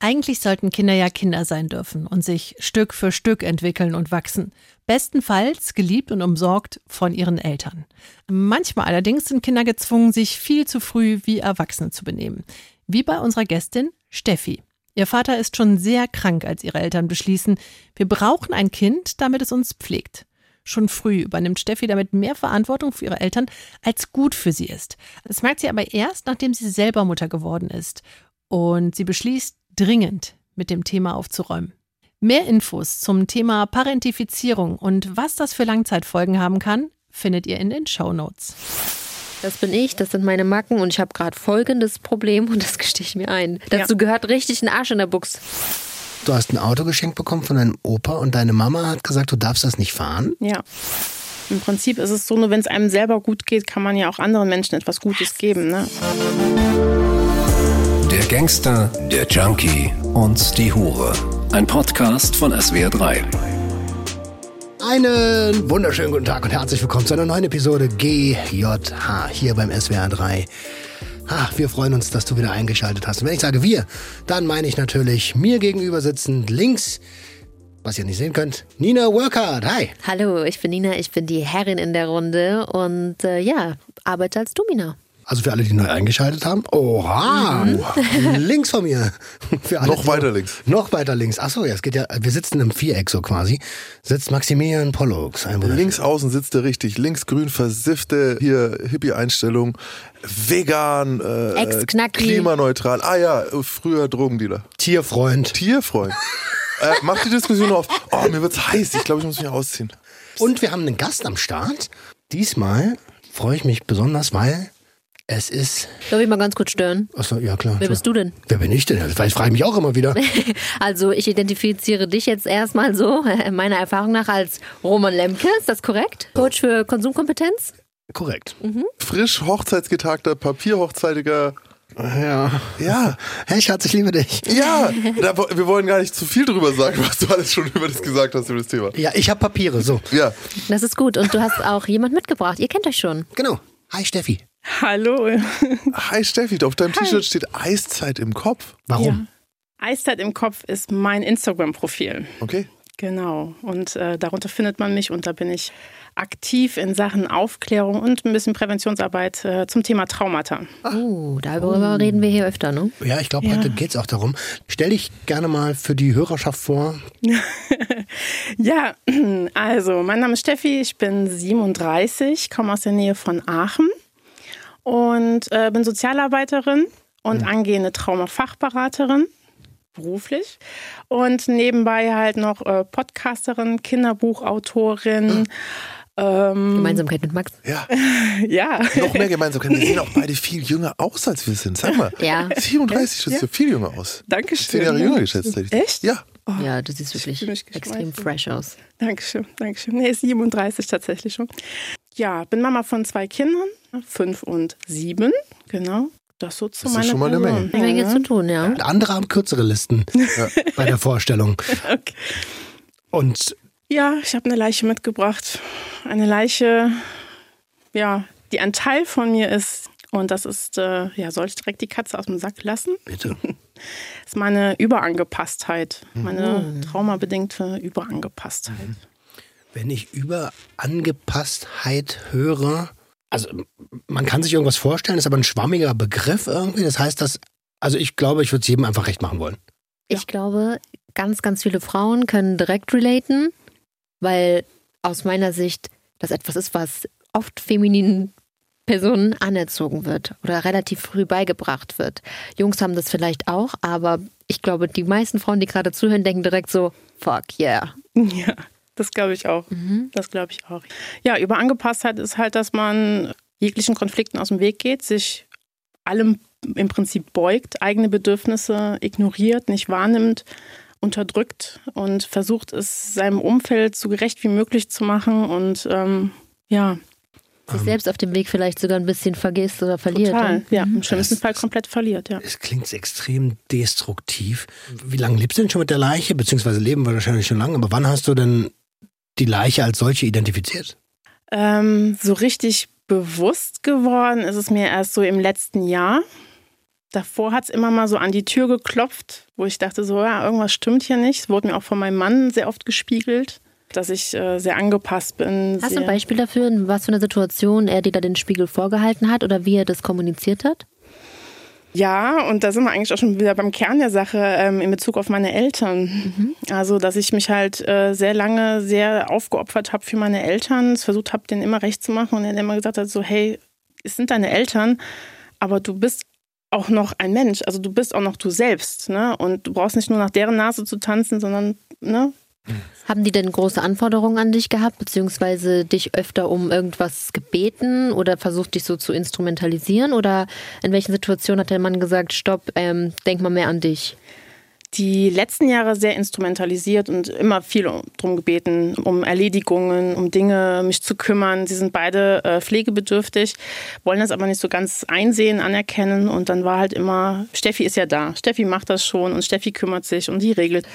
Eigentlich sollten Kinder ja Kinder sein dürfen und sich Stück für Stück entwickeln und wachsen. Bestenfalls geliebt und umsorgt von ihren Eltern. Manchmal allerdings sind Kinder gezwungen, sich viel zu früh wie Erwachsene zu benehmen. Wie bei unserer Gästin Steffi. Ihr Vater ist schon sehr krank, als ihre Eltern beschließen, wir brauchen ein Kind, damit es uns pflegt. Schon früh übernimmt Steffi damit mehr Verantwortung für ihre Eltern, als gut für sie ist. Das merkt sie aber erst, nachdem sie selber Mutter geworden ist. Und sie beschließt, dringend mit dem Thema aufzuräumen. Mehr Infos zum Thema Parentifizierung und was das für Langzeitfolgen haben kann, findet ihr in den Show Notes. Das bin ich, das sind meine Macken und ich habe gerade folgendes Problem und das gestehe ich mir ein. Dazu ja. gehört richtig ein Arsch in der Buchs. Du hast ein Auto geschenkt bekommen von deinem Opa und deine Mama hat gesagt, du darfst das nicht fahren? Ja. Im Prinzip ist es so, nur wenn es einem selber gut geht, kann man ja auch anderen Menschen etwas Gutes geben. Ne? Der Gangster, der Junkie und die Hure. Ein Podcast von SWR3. Einen wunderschönen guten Tag und herzlich willkommen zu einer neuen Episode GJH hier beim SWR3. Ha, wir freuen uns, dass du wieder eingeschaltet hast. Und wenn ich sage wir, dann meine ich natürlich mir gegenüber sitzend links, was ihr nicht sehen könnt, Nina Workard. Hi. Hallo, ich bin Nina, ich bin die Herrin in der Runde und äh, ja, arbeite als Domina. Also für alle, die neu eingeschaltet haben. Oha! Mhm. links von mir. Für alle, noch weiter links. Noch weiter links. Achso, ja, es geht ja, wir sitzen im Viereck so quasi. Sitzt Maximilian Pollux. Links außen sitzt er richtig. Links grün versiffte hier Hippie-Einstellung. Vegan, äh, klimaneutral. Ah ja, früher Drogendealer. Tierfreund. Tierfreund. äh, macht die Diskussion auf. Oh, mir wird's heiß. Ich glaube, ich muss mich ausziehen. Und wir haben einen Gast am Start. Diesmal freue ich mich besonders, weil es ist. Darf ich mal ganz kurz stören? Achso, ja klar. Wer klar. bist du denn? Wer bin ich denn? Das frage ich mich auch immer wieder. also ich identifiziere dich jetzt erstmal so, meiner Erfahrung nach, als Roman Lemke. Ist das korrekt? Coach für Konsumkompetenz? Korrekt. Mhm. Frisch hochzeitsgetagter, papierhochzeitiger ja. Ja. Hey Schatz, ich liebe dich. Ja, da, wir wollen gar nicht zu viel drüber sagen, was du alles schon über das gesagt hast, über das Thema. Ja, ich habe Papiere, so. Ja. Das ist gut. Und du hast auch jemand mitgebracht. Ihr kennt euch schon. Genau. Hi Steffi. Hallo. Hi Steffi, auf deinem T-Shirt steht Eiszeit im Kopf. Warum? Ja. Eiszeit im Kopf ist mein Instagram-Profil. Okay. Genau. Und äh, darunter findet man mich und da bin ich aktiv in Sachen Aufklärung und ein bisschen Präventionsarbeit äh, zum Thema Traumata. Oh, darüber oh. reden wir hier öfter, ne? Ja, ich glaube, ja. heute geht es auch darum. Stell dich gerne mal für die Hörerschaft vor. ja, also mein Name ist Steffi, ich bin 37, komme aus der Nähe von Aachen und äh, bin Sozialarbeiterin und mhm. angehende Traumafachberaterin beruflich und nebenbei halt noch äh, Podcasterin, Kinderbuchautorin. Mhm. Ähm, Gemeinsamkeit mit Max. Ja. ja. Noch mehr Gemeinsamkeit. Wir sehen auch beide viel jünger aus, als wir sind. Sag mal. Ja. 34 schaust ja. du viel jünger aus. Dankeschön. Zehn Jahre jünger geschätzt. Hätte ich. Echt? Ja. Oh, ja, du siehst wirklich extrem fresh aus. Dankeschön, Dankeschön. Nee, 37 tatsächlich schon. Ja, bin Mama von zwei Kindern, fünf und sieben, genau. Das so zu das ist schon mal eine Menge. Eine Menge zu tun, ja. Andere haben kürzere Listen ja. bei der Vorstellung. Okay. Und ja, ich habe eine Leiche mitgebracht. Eine Leiche, ja, die ein Teil von mir ist. Und das ist, äh, ja, soll ich direkt die Katze aus dem Sack lassen? Bitte. Das ist meine Überangepasstheit, meine mhm. traumabedingte Überangepasstheit. Wenn ich Überangepasstheit höre, also man kann sich irgendwas vorstellen, ist aber ein schwammiger Begriff irgendwie. Das heißt, dass, also ich glaube, ich würde es jedem einfach recht machen wollen. Ich ja. glaube, ganz, ganz viele Frauen können direkt relaten, weil aus meiner Sicht das etwas ist, was oft femininen Personen anerzogen wird oder relativ früh beigebracht wird. Jungs haben das vielleicht auch, aber ich glaube, die meisten Frauen, die gerade zuhören, denken direkt so, fuck yeah. Ja. Das glaube ich auch. Mhm. Das glaube ich auch. Ja, Überangepasstheit ist halt, dass man jeglichen Konflikten aus dem Weg geht, sich allem im Prinzip beugt, eigene Bedürfnisse ignoriert, nicht wahrnimmt, unterdrückt und versucht es seinem Umfeld so gerecht wie möglich zu machen und ähm, ja. Sich selbst auf dem Weg vielleicht sogar ein bisschen vergisst oder verliert. Total, ne? ja, im schlimmsten das, Fall komplett verliert, ja. Es klingt extrem destruktiv. Wie lange lebst du denn schon mit der Leiche? Beziehungsweise leben wir wahrscheinlich schon lange, aber wann hast du denn die Leiche als solche identifiziert? Ähm, so richtig bewusst geworden ist es mir erst so im letzten Jahr. Davor hat es immer mal so an die Tür geklopft, wo ich dachte, so, ja, irgendwas stimmt hier nicht. Es wurde mir auch von meinem Mann sehr oft gespiegelt, dass ich äh, sehr angepasst bin. Hast du ein Beispiel dafür, in was für eine Situation er dir da den Spiegel vorgehalten hat oder wie er das kommuniziert hat? Ja, und da sind wir eigentlich auch schon wieder beim Kern der Sache ähm, in Bezug auf meine Eltern. Mhm. Also, dass ich mich halt äh, sehr lange sehr aufgeopfert habe für meine Eltern, es versucht habe, denen immer recht zu machen und er immer gesagt hat, so, hey, es sind deine Eltern, aber du bist auch noch ein Mensch. Also du bist auch noch du selbst. Ne? Und du brauchst nicht nur nach deren Nase zu tanzen, sondern ne? Haben die denn große Anforderungen an dich gehabt, beziehungsweise dich öfter um irgendwas gebeten oder versucht, dich so zu instrumentalisieren? Oder in welchen Situationen hat der Mann gesagt, stopp, ähm, denk mal mehr an dich? die letzten Jahre sehr instrumentalisiert und immer viel darum gebeten, um Erledigungen, um Dinge, mich zu kümmern. Sie sind beide äh, pflegebedürftig, wollen das aber nicht so ganz einsehen, anerkennen. Und dann war halt immer, Steffi ist ja da, Steffi macht das schon und Steffi kümmert sich und die regelt.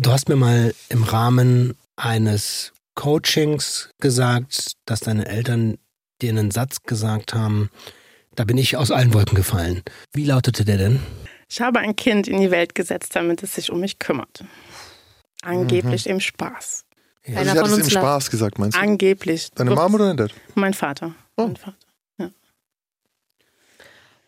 Du hast mir mal im Rahmen eines Coachings gesagt, dass deine Eltern dir einen Satz gesagt haben, da bin ich aus allen Wolken gefallen. Wie lautete der denn? Ich habe ein Kind in die Welt gesetzt, damit es sich um mich kümmert. Angeblich mhm. im Spaß. Ja. Also sie hat es im Spaß gesagt, meinst du? Angeblich. Deine Mom oder dein Dad? Mein Vater. Oh. Mein Vater. Ja.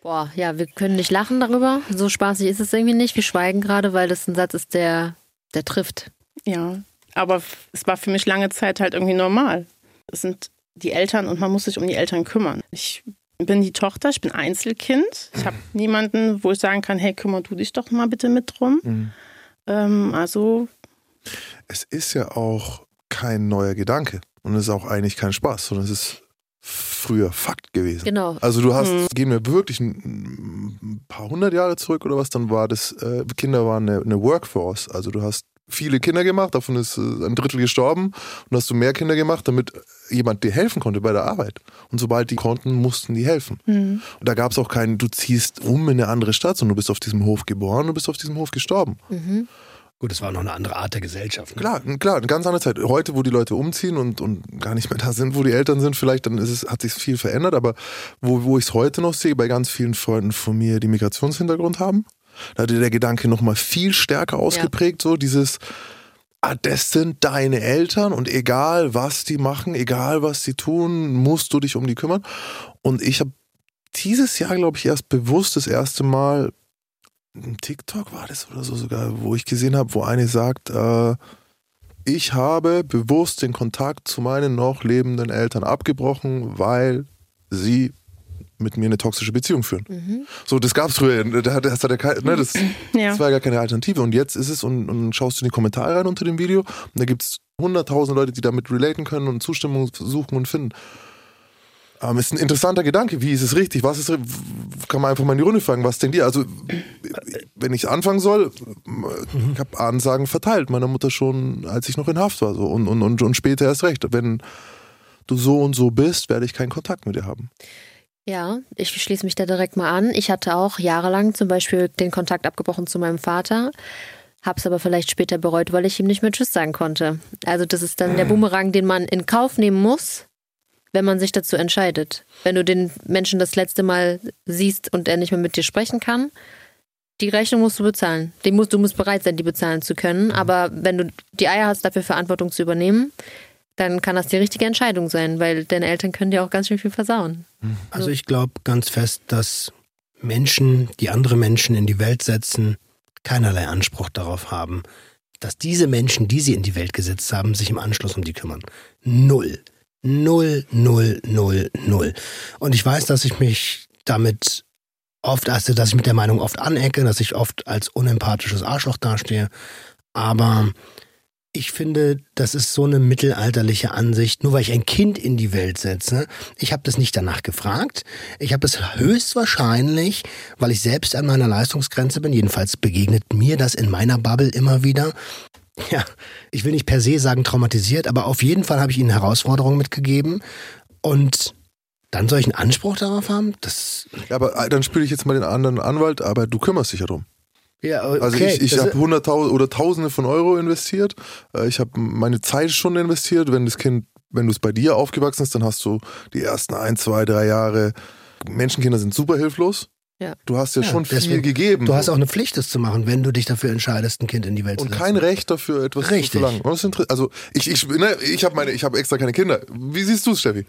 Boah, ja, wir können nicht lachen darüber. So spaßig ist es irgendwie nicht. Wir schweigen gerade, weil das ein Satz ist, der, der trifft. Ja, aber es war für mich lange Zeit halt irgendwie normal. Es sind die Eltern und man muss sich um die Eltern kümmern. Ich bin die Tochter, ich bin Einzelkind. Ich habe niemanden, wo ich sagen kann, hey, kümmer du dich doch mal bitte mit drum. Mhm. Ähm, also. Es ist ja auch kein neuer Gedanke und es ist auch eigentlich kein Spaß, sondern es ist früher Fakt gewesen. Genau. Also du hast, mhm. gehen wir wirklich ein, paar hundert Jahre zurück oder was, dann war das, äh, Kinder waren eine, eine Workforce. Also du hast viele Kinder gemacht, davon ist äh, ein Drittel gestorben und hast du mehr Kinder gemacht, damit jemand dir helfen konnte bei der Arbeit. Und sobald die konnten, mussten die helfen. Mhm. Und da gab es auch keinen, du ziehst um in eine andere Stadt, sondern du bist auf diesem Hof geboren, du bist auf diesem Hof gestorben. Mhm. Gut, es war noch eine andere Art der Gesellschaft. Ne? Klar, klar, eine ganz andere Zeit. Heute, wo die Leute umziehen und, und gar nicht mehr da sind, wo die Eltern sind, vielleicht, dann ist es, hat sich viel verändert. Aber wo, wo ich es heute noch sehe, bei ganz vielen Freunden von mir, die Migrationshintergrund haben, da hatte der Gedanke nochmal viel stärker ausgeprägt, ja. so dieses, ah, das sind deine Eltern und egal was die machen, egal was sie tun, musst du dich um die kümmern. Und ich habe dieses Jahr, glaube ich, erst bewusst das erste Mal, TikTok war das oder so sogar, wo ich gesehen habe, wo eine sagt, äh, ich habe bewusst den Kontakt zu meinen noch lebenden Eltern abgebrochen, weil sie mit mir eine toxische Beziehung führen. Mhm. So, das gab es früher. Das, das, ne, das, ja. das war ja gar keine Alternative. Und jetzt ist es, und, und schaust du in die Kommentare rein unter dem Video, und da gibt es hunderttausend Leute, die damit relaten können und Zustimmung suchen und finden. Ähm, ist ein interessanter Gedanke. Wie ist es richtig? Was ist, kann man einfach mal in die Runde fragen. Was denkt ihr? Also, wenn ich anfangen soll, ich habe Ansagen verteilt meiner Mutter schon, als ich noch in Haft war. So. Und, und, und, und später erst recht. Wenn du so und so bist, werde ich keinen Kontakt mit dir haben. Ja, ich schließe mich da direkt mal an. Ich hatte auch jahrelang zum Beispiel den Kontakt abgebrochen zu meinem Vater, hab's aber vielleicht später bereut, weil ich ihm nicht mehr Tschüss sagen konnte. Also das ist dann der Boomerang, den man in Kauf nehmen muss, wenn man sich dazu entscheidet. Wenn du den Menschen das letzte Mal siehst und er nicht mehr mit dir sprechen kann, die Rechnung musst du bezahlen. Die musst, du musst bereit sein, die bezahlen zu können. Aber wenn du die Eier hast, dafür Verantwortung zu übernehmen, dann kann das die richtige Entscheidung sein, weil deine Eltern können dir auch ganz schön viel versauen. Also ich glaube ganz fest, dass Menschen, die andere Menschen in die Welt setzen, keinerlei Anspruch darauf haben, dass diese Menschen, die sie in die Welt gesetzt haben, sich im Anschluss um die kümmern. Null. Null, null, null, null. Und ich weiß, dass ich mich damit oft, also dass ich mit der Meinung oft anecke, dass ich oft als unempathisches Arschloch dastehe. Aber ich finde, das ist so eine mittelalterliche Ansicht. Nur weil ich ein Kind in die Welt setze, ich habe das nicht danach gefragt. Ich habe es höchstwahrscheinlich, weil ich selbst an meiner Leistungsgrenze bin. Jedenfalls begegnet mir das in meiner Bubble immer wieder. Ja, ich will nicht per se sagen traumatisiert, aber auf jeden Fall habe ich ihnen Herausforderungen mitgegeben und dann soll ich einen Anspruch darauf haben? Das ja, aber äh, dann spiele ich jetzt mal den anderen Anwalt, aber du kümmerst dich ja drum. Ja, okay. Also ich, ich habe hunderttausend oder Tausende von Euro investiert. Äh, ich habe meine Zeit schon investiert. Wenn das Kind, wenn du es bei dir aufgewachsen ist, dann hast du die ersten ein, zwei, drei Jahre. Menschenkinder sind super hilflos. Ja. Du hast ja, Ja, schon viel deswegen- gegeben. Du hast auch eine Pflicht, das zu machen, wenn du dich dafür entscheidest, ein Kind in die Welt und zu setzen. kein Recht dafür, etwas Richtig. zu verlangen. Und das ist inter- also ich, ich, ne, ich habe meine, ich habe extra keine Kinder. Wie siehst du es, Steffi?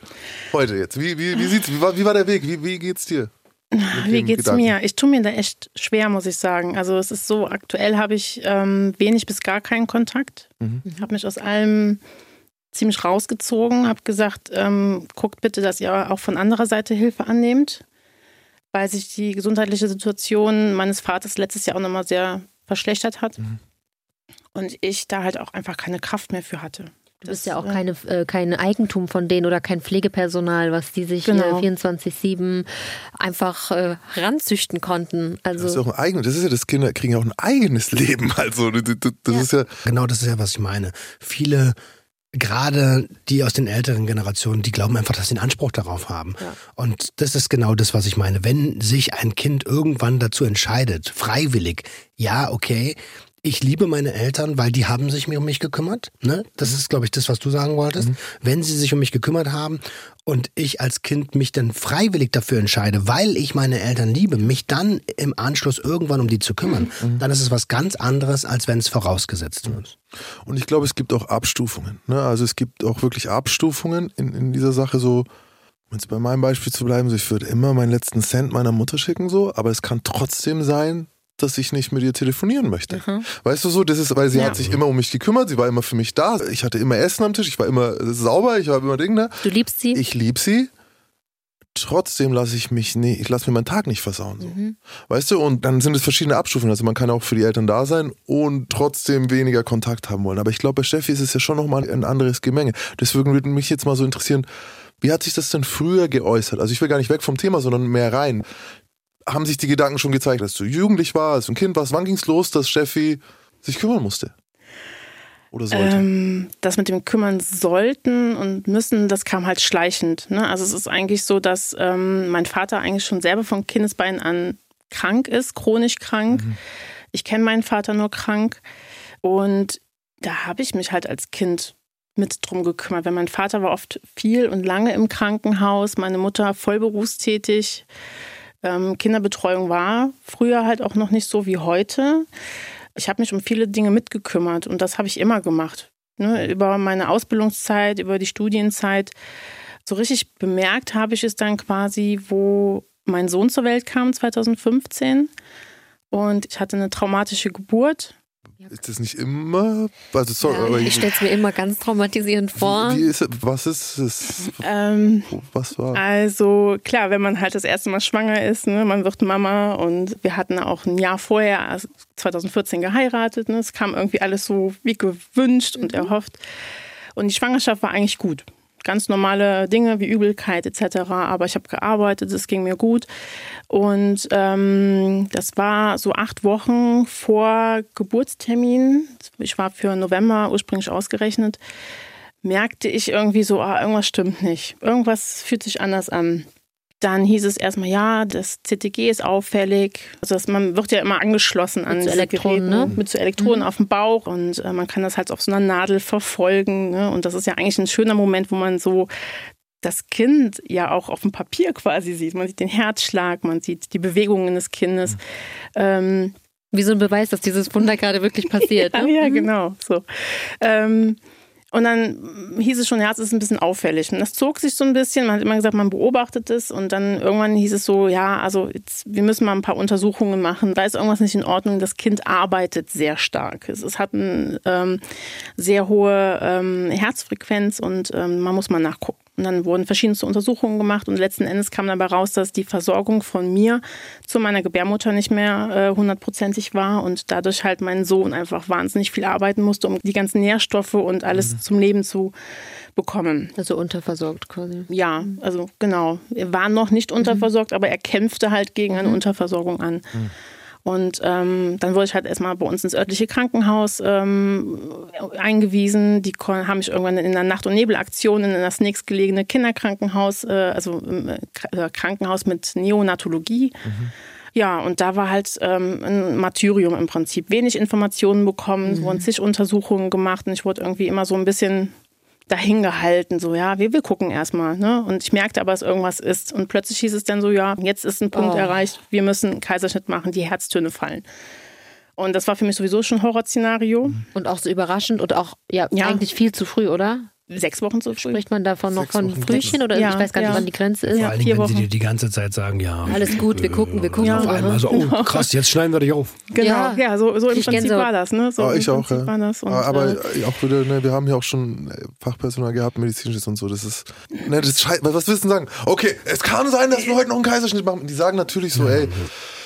Heute jetzt. Wie, wie, wie, sieht's, wie, war, wie war der Weg? Wie, wie geht's dir? Wie geht's Gedanken? mir? Ich tue mir da echt schwer, muss ich sagen. Also es ist so, aktuell habe ich ähm, wenig bis gar keinen Kontakt. Mhm. Ich habe mich aus allem ziemlich rausgezogen, habe gesagt, ähm, guckt bitte, dass ihr auch von anderer Seite Hilfe annehmt, weil sich die gesundheitliche Situation meines Vaters letztes Jahr auch nochmal sehr verschlechtert hat. Mhm. Und ich da halt auch einfach keine Kraft mehr für hatte. Du bist Das, ja auch äh, keine, äh, kein Eigentum von denen oder kein Pflegepersonal, was die sich Genau. äh, 24-7 einfach äh, ranzüchten konnten. Das Also ist ja auch ein eigenes, das ist ja, das Kinder kriegen ja auch ein eigenes Leben. Also das, das das Ja. ist ja, Genau das ist ja, was ich meine. Viele, gerade die aus den älteren Generationen, die glauben einfach, dass sie einen Anspruch darauf haben. Ja. Und das ist genau das, was ich meine. Wenn sich ein Kind irgendwann dazu entscheidet, freiwillig, ja, okay, ich liebe meine Eltern, weil die haben sich um mich gekümmert. Ne? Das ist, glaube ich, das, was du sagen wolltest. Wenn sie sich um mich gekümmert haben und ich als Kind mich dann freiwillig dafür entscheide, weil ich meine Eltern liebe, mich dann im Anschluss irgendwann um die zu kümmern, dann ist es was ganz anderes, als wenn es vorausgesetzt wird. und ich glaube, es gibt auch Abstufungen. Ne? Also es gibt auch wirklich Abstufungen in, in dieser Sache so. Um jetzt bei meinem Beispiel zu bleiben, so ich würde immer meinen letzten Cent meiner Mutter schicken, so, aber es kann trotzdem sein, dass ich nicht mit ihr telefonieren möchte. Weißt du so, das ist, weil sie Ja. hat sich immer um mich gekümmert, sie war immer für mich da, ich hatte immer Essen am Tisch, ich war immer sauber, ich war immer Ding, ne? du liebst sie. Ich lieb sie. Trotzdem lasse ich mich, nee, ich lasse mir meinen Tag nicht versauen. So. Mhm. Weißt du, und dann sind es verschiedene Abstufungen. Also man kann auch für die Eltern da sein und trotzdem weniger Kontakt haben wollen. Aber ich glaube, bei Steffi ist es ja schon nochmal ein anderes Gemenge. Deswegen würde mich jetzt mal so interessieren, wie hat sich das denn früher geäußert? Also ich will gar nicht weg vom Thema, sondern mehr rein. Haben sich die Gedanken schon gezeigt, als du jugendlich warst, als du ein Kind warst? Wann ging es los, dass Steffi sich kümmern musste? Oder sollte? Ähm, das mit dem kümmern sollten und müssen, das kam halt schleichend. Ne? Also es ist eigentlich so, dass ähm, mein Vater eigentlich schon selber von Kindesbeinen an krank ist, chronisch krank. Ich kenne meinen Vater nur krank. Und da habe ich mich halt als Kind mit drum gekümmert, weil mein Vater war oft viel und lange im Krankenhaus, meine Mutter vollberufstätig. Ähm, Kinderbetreuung war früher halt auch noch nicht so wie heute. Ich habe mich um viele Dinge mitgekümmert und das habe ich immer gemacht. Ne? Über meine Ausbildungszeit, über die Studienzeit. So richtig bemerkt habe ich es dann quasi, wo mein Sohn zur Welt kam, 2015. Und ich hatte eine traumatische Geburt. Ist das nicht immer? Also sorry, Ja, aber ich stelle es mir immer ganz traumatisierend vor. Wie ist, was ist es? Ähm, Was war? Also klar, wenn man halt das erste Mal schwanger ist, ne, man wird Mama und wir hatten auch ein Jahr vorher, also 2014 geheiratet. Ne, es kam irgendwie alles so wie gewünscht und erhofft. Und die Schwangerschaft war eigentlich gut. Ganz normale Dinge wie Übelkeit etc. Aber ich habe gearbeitet, es ging mir gut. Und ähm, das war so acht Wochen vor Geburtstermin. Ich war für November ursprünglich ausgerechnet merkte ich irgendwie so, ah, irgendwas stimmt nicht. Irgendwas fühlt sich anders an. Dann hieß es erstmal, ja, das CTG ist auffällig. Also das, man wird ja immer angeschlossen an Mit so diese Elektroden, Geräte, ne? mit so Elektroden auf dem Bauch und äh, man kann das halt auf so einer Nadel verfolgen. Ne? Und das ist ja eigentlich ein schöner Moment, wo man so das Kind ja auch auf dem Papier quasi sieht. Man sieht den Herzschlag, man sieht die Bewegungen des Kindes. Ähm, Wie so ein Beweis, dass dieses Wunder gerade wirklich passiert. ja, ne? ja, Mhm. genau. So. Ähm, und dann hieß es schon, es ist ein bisschen auffällig. Und das zog sich so ein bisschen. Man hat immer gesagt, man beobachtet es. Und dann irgendwann hieß es so, ja, also jetzt, wir müssen mal ein paar Untersuchungen machen. Da ist irgendwas nicht in Ordnung. Das Kind arbeitet sehr stark. Es, es hat eine ähm, sehr hohe ähm, Herzfrequenz und ähm, man muss mal nachgucken. Und dann wurden verschiedenste Untersuchungen gemacht und letzten Endes kam dabei raus, dass die Versorgung von mir zu meiner Gebärmutter nicht mehr äh, hundertprozentig war und dadurch halt mein Sohn einfach wahnsinnig viel arbeiten musste, um die ganzen Nährstoffe und alles zum Leben zu bekommen. Also unterversorgt quasi. Ja, also genau. Er war noch nicht unterversorgt, aber er kämpfte halt gegen eine Unterversorgung an. Und ähm, dann wurde ich halt erstmal bei uns ins örtliche Krankenhaus ähm, eingewiesen. Die haben mich irgendwann in einer Nacht- und Nebelaktion in das nächstgelegene Kinderkrankenhaus, äh, also im äh, äh, Krankenhaus mit Neonatologie. Ja, und da war halt ähm, ein Martyrium im Prinzip. Wenig Informationen bekommen, es wurden zig Untersuchungen gemacht und ich wurde irgendwie immer so ein bisschen dahin gehalten, so ja, wir, wir gucken erstmal. Ne? Und ich merkte aber, dass irgendwas ist. Und plötzlich hieß es dann so, ja, jetzt ist ein Punkt Oh. erreicht, wir müssen einen Kaiserschnitt machen, die Herztöne fallen. Und das war für mich sowieso schon ein Horrorszenario. Und auch so überraschend und auch ja, Ja. eigentlich viel zu früh, oder? Sechs Wochen zu früh. Spricht man davon noch Sechs von Wochen Frühchen oder Ja, ich weiß gar nicht, ja. wann die Grenze ist? Vor allen vier Dingen, wenn sie Wochen. dir die ganze Zeit sagen, ja. Alles gut, wir gucken, wir gucken. Ja. Auf einmal so, oh krass, jetzt schneiden wir dich auf. Genau, Ja. ja, so, so im ich Prinzip war das. Ne? So ich auch, ja. war das. Und, aber äh, auch wieder, ne, wir haben ja auch schon äh, Fachpersonal gehabt, medizinisches und so. Das ist, ne, das ist scheiße. Was willst du denn sagen? Okay, es kann sein, dass wir heute noch einen Kaiserschnitt machen. Die sagen natürlich so, ey,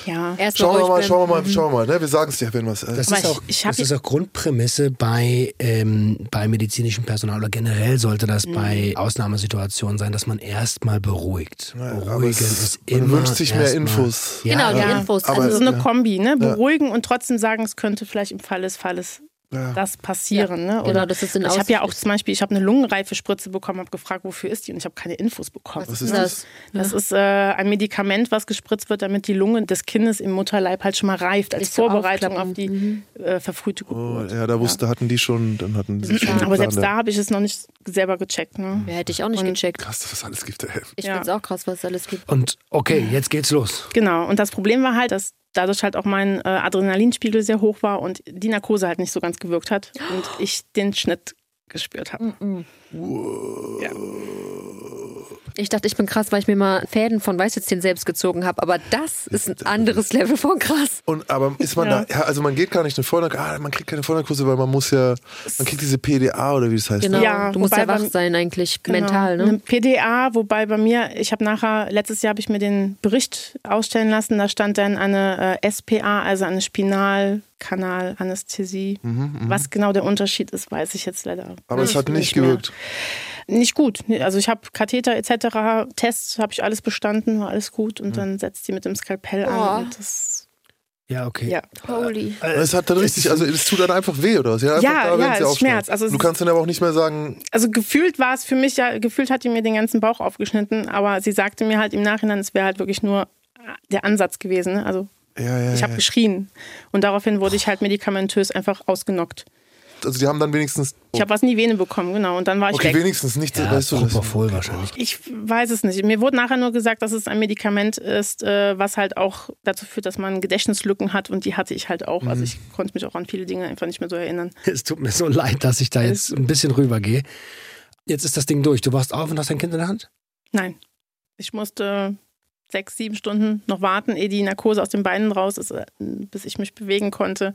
ja. Erst schauen wir mal, schauen wir mal, schauen wir mal. Ne, wir sagen es dir, wenn was. Äh, Das Aber ist, ich- auch, ich hab das ist auch Grundprämisse bei, ähm, bei medizinischem Personal oder generell sollte das bei Ausnahmesituationen sein, dass man erstmal beruhigt. aber Beruhigen ist man immer wünscht sich mehr Infos. Ja, Genau, die ja. Infos. aber- also so eine Ja. Kombi, ne? Beruhigen und trotzdem sagen, es könnte vielleicht im Fall des Falles Ja. das passieren. Ne? genau, das ist ich habe ja auch zum Beispiel, ich habe eine Lungenreifespritze bekommen, habe gefragt, wofür ist die und ich habe keine Infos bekommen. Was ist ist das? Das ist äh, ein Medikament, was gespritzt wird, damit die Lunge des Kindes im Mutterleib halt schon mal reift, als so Vorbereitung auf die äh, verfrühte Oh, Geburt. ja, da wusste, hatten die schon, dann hatten die schon. Aber selbst da habe ich es noch nicht selber gecheckt. Ne? Ja, hätte ich auch nicht Und- gecheckt. Krass, dass es alles gibt. Ey. Ich Ja. finde es auch krass, was es alles gibt. Und okay, jetzt geht's los. Genau. Und das Problem war halt, dass dadurch halt auch mein äh, Adrenalinspiegel sehr hoch war und die Narkose halt nicht so ganz gewirkt hat und ich den Schnitt gespürt habe. Ja. Ich dachte, ich bin krass, weil ich mir mal Fäden von Weißetzähnen selbst gezogen habe. Aber das ist ein anderes Level von krass. Und aber ist man Ja. da, also man geht gar nicht eine Vollnarkose, ah, man kriegt keine Vollnarkose, weil man muss ja, man kriegt diese PDA oder wie das heißt. Genau. Ja, du musst ja wach beim- sein eigentlich, Genau. mental, Eine ne? PDA, wobei bei mir, ich habe nachher, letztes Jahr habe ich mir den Bericht ausstellen lassen, da stand dann eine äh, SPA, also eine Spinalkanalanästhesie. Was genau der Unterschied ist, weiß ich jetzt leider Mhm, Aber es hat nicht gewirkt. Nicht gut. Also ich habe Katheter etc., Tests habe ich alles bestanden, war alles gut und dann setzt sie mit dem Skalpell Oh. an und das, Ja, okay. ja. Holy. Es hat dann richtig, also es tut dann einfach weh oder was? Ja, einfach Ja, da, ja, sie es aufschneidet. schmerzt. Also du kannst dann aber auch nicht mehr sagen, Also gefühlt war es für mich ja, gefühlt hat die mir den ganzen Bauch aufgeschnitten, aber sie sagte mir halt im Nachhinein, es wäre halt wirklich nur der Ansatz gewesen. Ne? Also ja, ja, ich habe ja. geschrien und daraufhin wurde ich halt medikamentös einfach ausgenockt. Also die haben dann wenigstens, Ich habe was in die Vene bekommen, genau, und dann war ich okay, weg. wenigstens nicht, Ja, weißt du, das, Propofol wahrscheinlich. Ich weiß es nicht. Mir wurde nachher nur gesagt, dass es ein Medikament ist, äh, was halt auch dazu führt, dass man Gedächtnislücken hat und die hatte ich halt auch. Mhm. Also ich konnte mich auch an viele Dinge einfach nicht mehr so erinnern. Es tut mir so leid, dass ich da jetzt ein bisschen rübergehe. Jetzt ist das Ding durch. Du wachst auf und hast dein Kind in der Hand? Nein. Ich musste sechs, sieben Stunden noch warten, ehe die Narkose aus den Beinen raus ist, äh, bis ich mich bewegen konnte.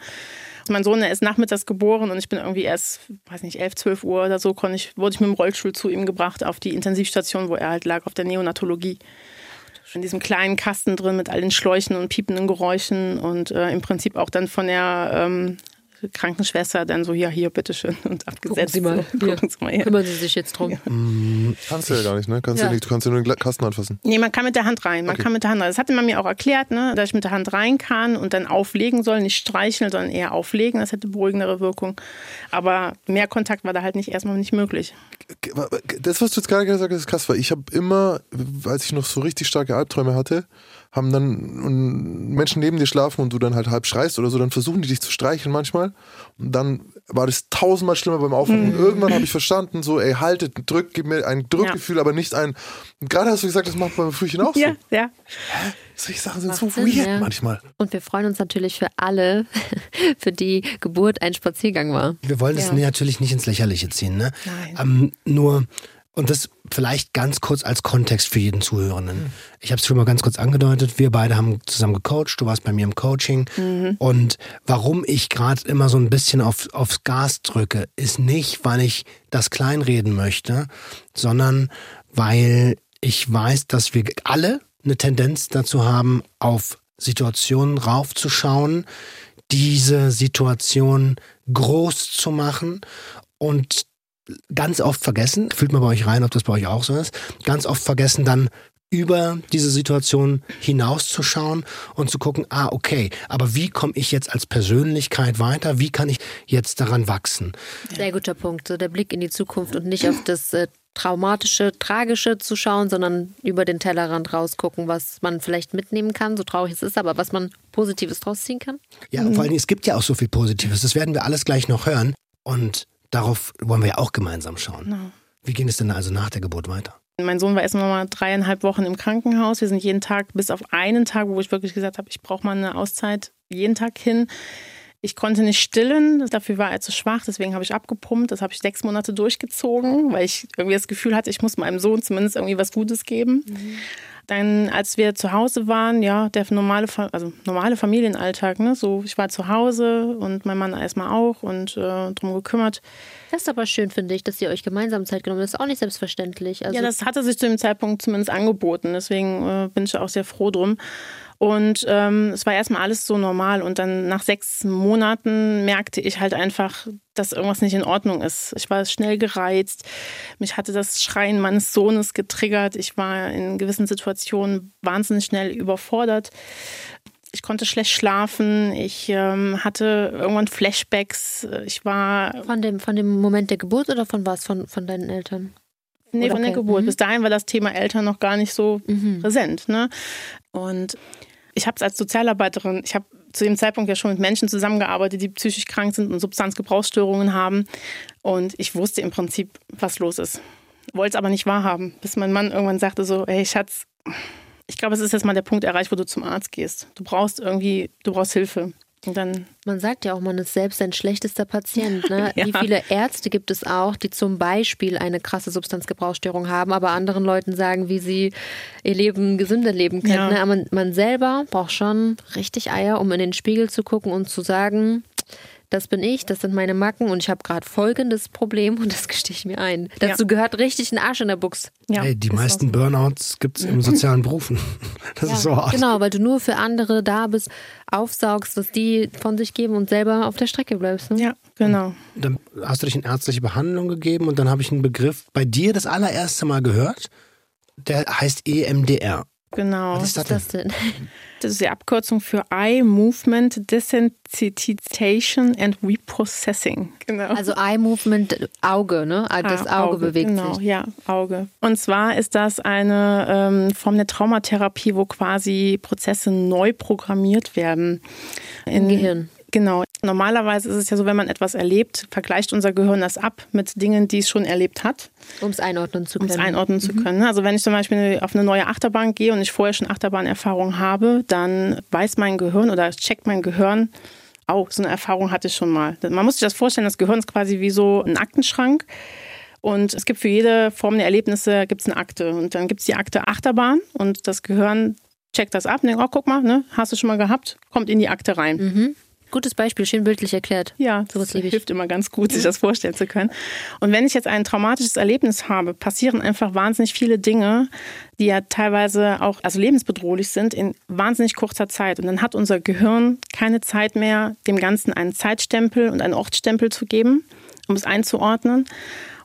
Mein Sohn, ist nachmittags geboren und ich bin irgendwie erst, weiß nicht, elf, zwölf Uhr oder so, konnte ich, wurde ich mit dem Rollstuhl zu ihm gebracht auf die Intensivstation, wo er halt lag, auf der Neonatologie. In diesem kleinen Kasten drin mit all den Schläuchen und piependen Geräuschen und äh, im Prinzip auch dann von der ähm, Krankenschwester dann so, ja, hier, bitteschön, und abgesetzt. Sie mal. Gucken Sie mal hier. Kümmern Sie sich jetzt drum. kannst du ja gar nicht, ne? Kannst Ja. ja. nicht, du kannst ja nur den Kasten anfassen. Nee, man kann mit der Hand rein. Man Okay. kann mit der Hand rein. Das hatte man mir auch erklärt, ne? dass ich mit der Hand rein kann und dann auflegen soll, nicht streicheln, sondern eher auflegen. Das hätte beruhigendere Wirkung. Aber mehr Kontakt war da halt nicht erstmal nicht möglich. Das, was du jetzt gerade gesagt hast, ist krass, weil ich habe immer, als ich noch so richtig starke Albträume hatte, haben dann und Menschen neben dir schlafen und du dann halt halb schreist oder so, dann versuchen die dich zu streicheln manchmal. Und dann war das tausendmal schlimmer beim Aufwachen. Und irgendwann habe ich verstanden, so, ey, haltet, drück, gib mir ein Drückgefühl, aber nicht ein. Und gerade hast du gesagt, das macht beim Frühchen auch so. Ja, ja. Solche Sachen sind Macht so Sinn, weird ja. manchmal. Und wir freuen uns natürlich für alle, für die Geburt ein Spaziergang war. Wir wollen das Ja. natürlich nicht ins Lächerliche ziehen, ne? Nein. Ähm, nur, und das vielleicht ganz kurz als Kontext für jeden Zuhörenden. Ich habe es schon mal ganz kurz angedeutet. Wir beide haben zusammen gecoacht. Du warst bei mir im Coaching. Und warum ich gerade immer so ein bisschen auf, aufs Gas drücke, ist nicht, weil ich das kleinreden möchte, sondern weil ich weiß, dass wir alle eine Tendenz dazu haben, auf Situationen raufzuschauen, diese Situation groß zu machen und ganz oft vergessen, fühlt mal bei euch rein, ob das bei euch auch so ist, ganz oft vergessen dann über diese Situation hinauszuschauen und zu gucken, ah, okay, aber wie komme ich jetzt als Persönlichkeit weiter? Wie kann ich jetzt daran wachsen? Sehr guter Punkt. So der Blick in die Zukunft und nicht auf das äh, Traumatische, Tragische zu schauen, sondern über den Tellerrand rausgucken, was man vielleicht mitnehmen kann, so traurig es ist, aber was man Positives draus ziehen kann. Ja, vor allen Dingen, es gibt ja auch so viel Positives. Das werden wir alles gleich noch hören. Und darauf wollen wir ja auch gemeinsam schauen. Genau. Wie ging es denn also nach der Geburt weiter? Mein Sohn war erst noch mal dreieinhalb Wochen im Krankenhaus. Wir sind jeden Tag, bis auf einen Tag, wo ich wirklich gesagt habe, ich brauche mal eine Auszeit, jeden Tag hin. Ich konnte nicht stillen, dafür war er zu schwach, deswegen habe ich abgepumpt. Das habe ich sechs Monate durchgezogen, weil ich irgendwie das Gefühl hatte, ich muss meinem Sohn zumindest irgendwie was Gutes geben. Mhm. Dann, als wir zu Hause waren, ja, der normale, also normale Familienalltag, ne? So, ich war zu Hause und mein Mann erstmal auch und äh, drum gekümmert. Das ist aber schön, finde ich, dass ihr euch gemeinsam Zeit genommen habt. Das ist auch nicht selbstverständlich. Also ja, das hatte sich zu dem Zeitpunkt zumindest angeboten. Deswegen äh, bin ich auch sehr froh drum. Und ähm, es war erstmal alles so normal. Und dann nach sechs Monaten merkte ich halt einfach, dass irgendwas nicht in Ordnung ist. Ich war schnell gereizt. Mich hatte das Schreien meines Sohnes getriggert. Ich war in gewissen Situationen wahnsinnig schnell überfordert. Ich konnte schlecht schlafen. Ich ähm, hatte irgendwann Flashbacks. Ich war. Von dem, von dem Moment der Geburt oder von was? Von, von deinen Eltern? Nee, Oder von der Geburt. Mhm. Bis dahin war das Thema Eltern noch gar nicht so mhm. präsent. Ne? Und ich habe es als Sozialarbeiterin, ich habe zu dem Zeitpunkt ja schon mit Menschen zusammengearbeitet, die psychisch krank sind und Substanzgebrauchsstörungen haben. Und ich wusste im Prinzip, was los ist. Wollte es aber nicht wahrhaben, bis mein Mann irgendwann sagte so, hey Schatz, ich glaube, es ist jetzt mal der Punkt erreicht, wo du zum Arzt gehst. Du brauchst irgendwie, du brauchst Hilfe. Und dann man sagt ja auch, man ist selbst ein schlechtester Patient. Ne? ja. Wie viele Ärzte gibt es auch, die zum Beispiel eine krasse Substanzgebrauchsstörung haben, aber anderen Leuten sagen, wie sie ihr Leben gesünder leben können. Ja. Ne? Aber man, man selber braucht schon richtig Eier, um in den Spiegel zu gucken und zu sagen, das bin ich, das sind meine Macken und ich habe gerade folgendes Problem und das gestehe ich mir ein. Dazu ja. gehört richtig ein Arsch in der Buchs. Ja, hey, die meisten so. Burnouts gibt es im sozialen Berufen. Das ja, ist so hart. Genau, weil du nur für andere da bist, aufsaugst, was die von sich geben und selber auf der Strecke bleibst. Ne? Ja, genau. Dann hast du dich in ärztliche Behandlung gegeben und dann habe ich einen Begriff bei dir das allererste Mal gehört. Der heißt EMDR. Genau. Was ist das, Was ist das denn? Das ist die Abkürzung für Eye Movement Desensitization and Reprocessing. Genau. Also Eye Movement, Auge, ne? Ah, das ah, Auge, Auge, bewegt genau, sich. ja, Auge. Und zwar ist das eine ähm, Form der Traumatherapie, wo quasi Prozesse neu programmiert werden. In, Im Gehirn. Genau. Normalerweise ist es ja so, wenn man etwas erlebt, vergleicht unser Gehirn das ab mit Dingen, die es schon erlebt hat. Um es einordnen zu können. Um es einordnen mhm. zu können. Also wenn ich zum Beispiel auf eine neue Achterbahn gehe und ich vorher schon Achterbahnerfahrung habe, dann weiß mein Gehirn oder checkt mein Gehirn, oh, so eine Erfahrung hatte ich schon mal. Man muss sich das vorstellen, das Gehirn ist quasi wie so ein Aktenschrank. Und es gibt für jede Form der Erlebnisse gibt's eine Akte. Und dann gibt es die Akte Achterbahn und das Gehirn checkt das ab und denkt, oh, guck mal, ne, hast du schon mal gehabt, kommt in die Akte rein. Mhm. Gutes Beispiel, schön bildlich erklärt. Ja, das hilft immer ganz gut, sich das vorstellen zu können. Und wenn ich jetzt ein traumatisches Erlebnis habe, passieren einfach wahnsinnig viele Dinge, die ja teilweise auch also lebensbedrohlich sind in wahnsinnig kurzer Zeit. Und dann hat unser Gehirn keine Zeit mehr, dem Ganzen einen Zeitstempel und einen Ortsstempel zu geben, um es einzuordnen.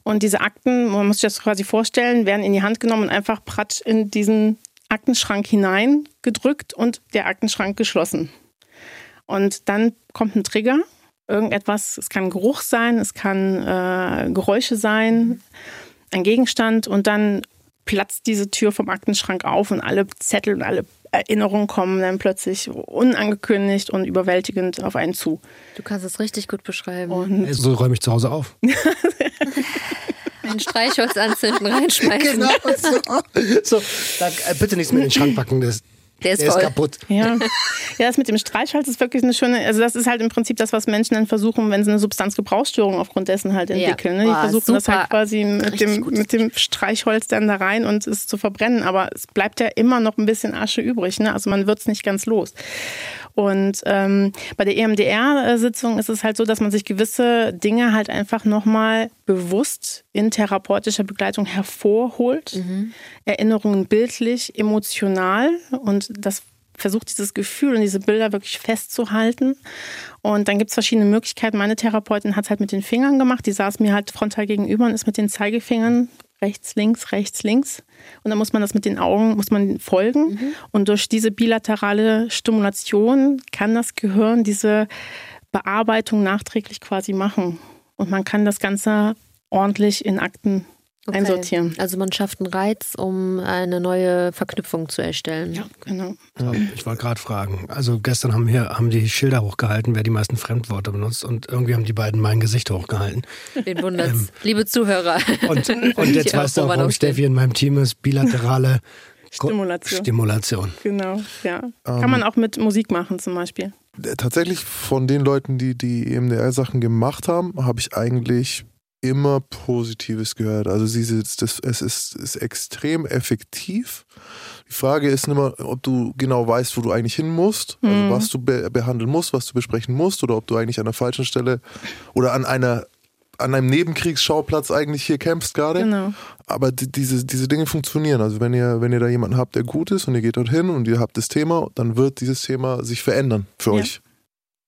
Und diese Akten, man muss sich das quasi vorstellen, werden in die Hand genommen und einfach pratsch in diesen Aktenschrank hineingedrückt und der Aktenschrank geschlossen. Und dann kommt ein Trigger, irgendetwas, es kann Geruch sein, es kann äh, Geräusche sein, ein Gegenstand und dann platzt diese Tür vom Aktenschrank auf und alle Zettel und alle Erinnerungen kommen dann plötzlich unangekündigt und überwältigend auf einen zu. Du kannst es richtig gut beschreiben. Und so räume ich zu Hause auf. Ein Streichholz anzünden, reinschmeißen. Genau so. so dann, äh, bitte nichts mehr in den Schrank packen. Das, der ist, der ist kaputt. Ja. ja, das mit dem Streichholz ist wirklich eine schöne, also das ist halt im Prinzip das, was Menschen dann versuchen, wenn sie eine Substanzgebrauchsstörung aufgrund dessen halt entwickeln. Ja. Ne? Die Boah, versuchen super. das halt quasi mit dem, mit dem Streichholz dann da rein und es zu verbrennen. Aber es bleibt ja immer noch ein bisschen Asche übrig. Ne? Also man wird es nicht ganz los. Und ähm, bei der EMDR-Sitzung ist es halt so, dass man sich gewisse Dinge halt einfach nochmal bewusst in therapeutischer Begleitung hervorholt. Mhm. Erinnerungen bildlich, emotional und das versucht dieses Gefühl und diese Bilder wirklich festzuhalten. Und dann gibt es verschiedene Möglichkeiten. Meine Therapeutin hat es halt mit den Fingern gemacht. Die saß mir halt frontal gegenüber und ist mit den Zeigefingern rechts, links, rechts, links. Und dann muss man das mit den Augen, muss man folgen. Mhm. Und durch diese bilaterale Stimulation kann das Gehirn diese Bearbeitung nachträglich quasi machen. Und man kann das Ganze ordentlich in Akten Okay. einsortieren. Also man schafft einen Reiz, um eine neue Verknüpfung zu erstellen. Ja, genau. Ja, ich wollte gerade fragen. Also gestern haben hier haben die Schilder hochgehalten, wer die meisten Fremdworte benutzt und irgendwie haben die beiden mein Gesicht hochgehalten. Den wundert's. Liebe Zuhörer. Und, und jetzt weißt du auch, warum. Steffi in meinem Team ist. Bilaterale Stimulation. Stimulation. Genau, ja. Ähm. Kann man auch mit Musik machen zum Beispiel. tatsächlich von den Leuten, die die EMDR-Sachen gemacht haben, habe ich eigentlich immer Positives gehört. Also sie ist, das, es ist, ist extrem effektiv. Die Frage ist immer, ob du genau weißt, wo du eigentlich hin musst, also Mhm. was du be behandeln musst, was du besprechen musst, oder ob du eigentlich an der falschen Stelle oder an einer an einem Nebenkriegsschauplatz eigentlich hier kämpfst gerade. Genau. Aber die, diese, diese Dinge funktionieren. Also wenn ihr, wenn ihr da jemanden habt, der gut ist und ihr geht dorthin und ihr habt das Thema, dann wird dieses Thema sich verändern für Ja. euch.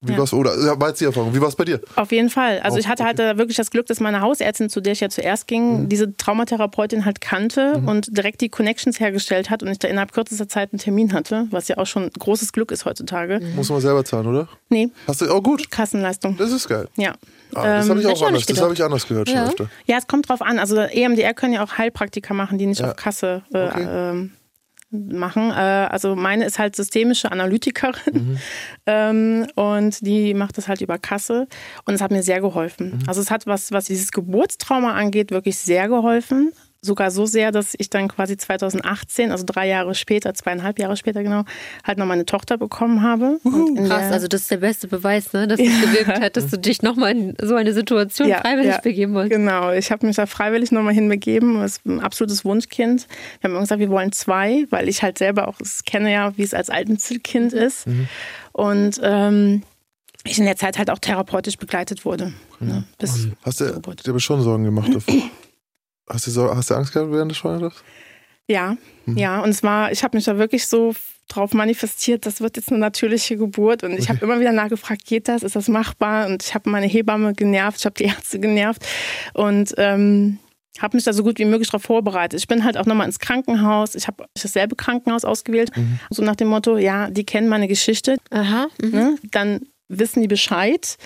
Wie Ja. war's, oder ja, war jetzt die Erfahrung? Wie war es bei dir? Auf jeden Fall. Also Auch, ich hatte halt okay. äh, wirklich das Glück, dass meine Hausärztin, zu der ich ja zuerst ging, Mhm. diese Traumatherapeutin halt kannte und direkt die Connections hergestellt hat und ich da innerhalb kürzester Zeit einen Termin hatte, was ja auch schon großes Glück ist heutzutage. Muss man selber zahlen, oder? Nee, Hast du, oh gut, Kassenleistung. das ist geil. Ja. Ah, das habe ich hätte auch anders, das habe ich anders gehört schon Ja. öfter. Ja, es kommt drauf an. Also EMDR können ja auch Heilpraktiker machen, die nicht Ja. auf Kasse äh, Okay. ähm, machen. Äh, also meine ist halt systemische Analytikerin ähm, und die macht das halt über Kasse und es hat mir sehr geholfen. Also es hat was, was dieses Geburtstrauma angeht, wirklich sehr geholfen. Sogar so sehr, dass ich dann quasi 2018, also drei Jahre später, zweieinhalb Jahre später genau, halt noch meine Tochter bekommen habe. In Krass, also das ist der beste Beweis, ne, dass es gewirkt hat, dass du dich nochmal in so eine Situation Ja, freiwillig ja. begeben wolltest. Genau, ich habe mich da freiwillig nochmal hinbegeben. Das ist ein absolutes Wunschkind. Wir haben immer gesagt, wir wollen zwei, weil ich halt selber auch es kenne ja, wie es als Einzelkind ist. Und ähm, ich in der Zeit halt auch therapeutisch begleitet wurde. Ne, bis Hast du dir aber schon Sorgen gemacht davor? Hast du, Sor- hast du Angst gehabt während des Schwangerschaft? Ja, ja. Und zwar, ich habe mich da wirklich so drauf manifestiert, das wird jetzt eine natürliche Geburt. Und ich habe immer wieder nachgefragt, geht das? Ist das machbar? Und ich habe meine Hebamme genervt, ich habe die Ärzte genervt. Und ähm, habe mich da so gut wie möglich darauf vorbereitet. Ich bin halt auch nochmal ins Krankenhaus. Ich habe dasselbe Krankenhaus ausgewählt. So nach dem Motto, ja, die kennen meine Geschichte. Aha. mhm. Ne? Dann wissen die Bescheid.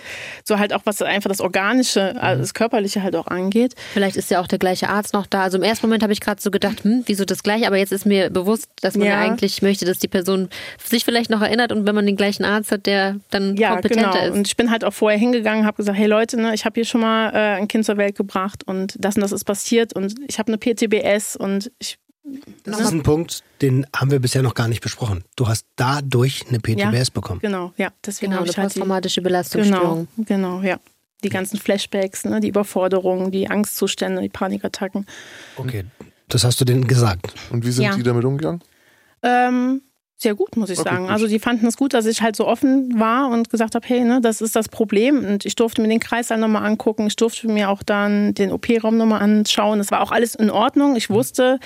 So halt auch, was einfach das Organische, also das Körperliche halt auch angeht. Vielleicht ist ja auch der gleiche Arzt noch da. Also im ersten Moment habe ich gerade so gedacht, hm, wieso das gleiche? Aber jetzt ist mir bewusst, dass man ja. Eigentlich möchte, dass die Person sich vielleicht noch erinnert und wenn man den gleichen Arzt hat, der dann Ja, kompetenter genau. ist. Und ich bin halt auch vorher hingegangen, habe gesagt, hey Leute, ne, ich habe hier schon mal äh, ein Kind zur Welt gebracht und das und das ist passiert und ich habe eine PTBS und ich Das ist ein Punkt, den haben wir bisher noch gar nicht besprochen. Du hast dadurch eine PTBS bekommen. genau, ja, deswegen genau, habe eine ich halt posttraumatische genau, Belastungsstörung. genau, ja. Die ganzen Flashbacks, ne, die Überforderungen, die Angstzustände, die Panikattacken. Okay, das hast du denen gesagt. Und wie sind Ja. die damit umgegangen? Ähm, sehr gut, muss ich Okay, sagen. gut. Also die fanden es gut, dass ich halt so offen war und gesagt habe, hey, ne, das ist das Problem. Und ich durfte mir den Kreissaal nochmal angucken. Ich durfte mir auch dann den OP-Raum nochmal anschauen. Das war auch alles in Ordnung. Ich wusste,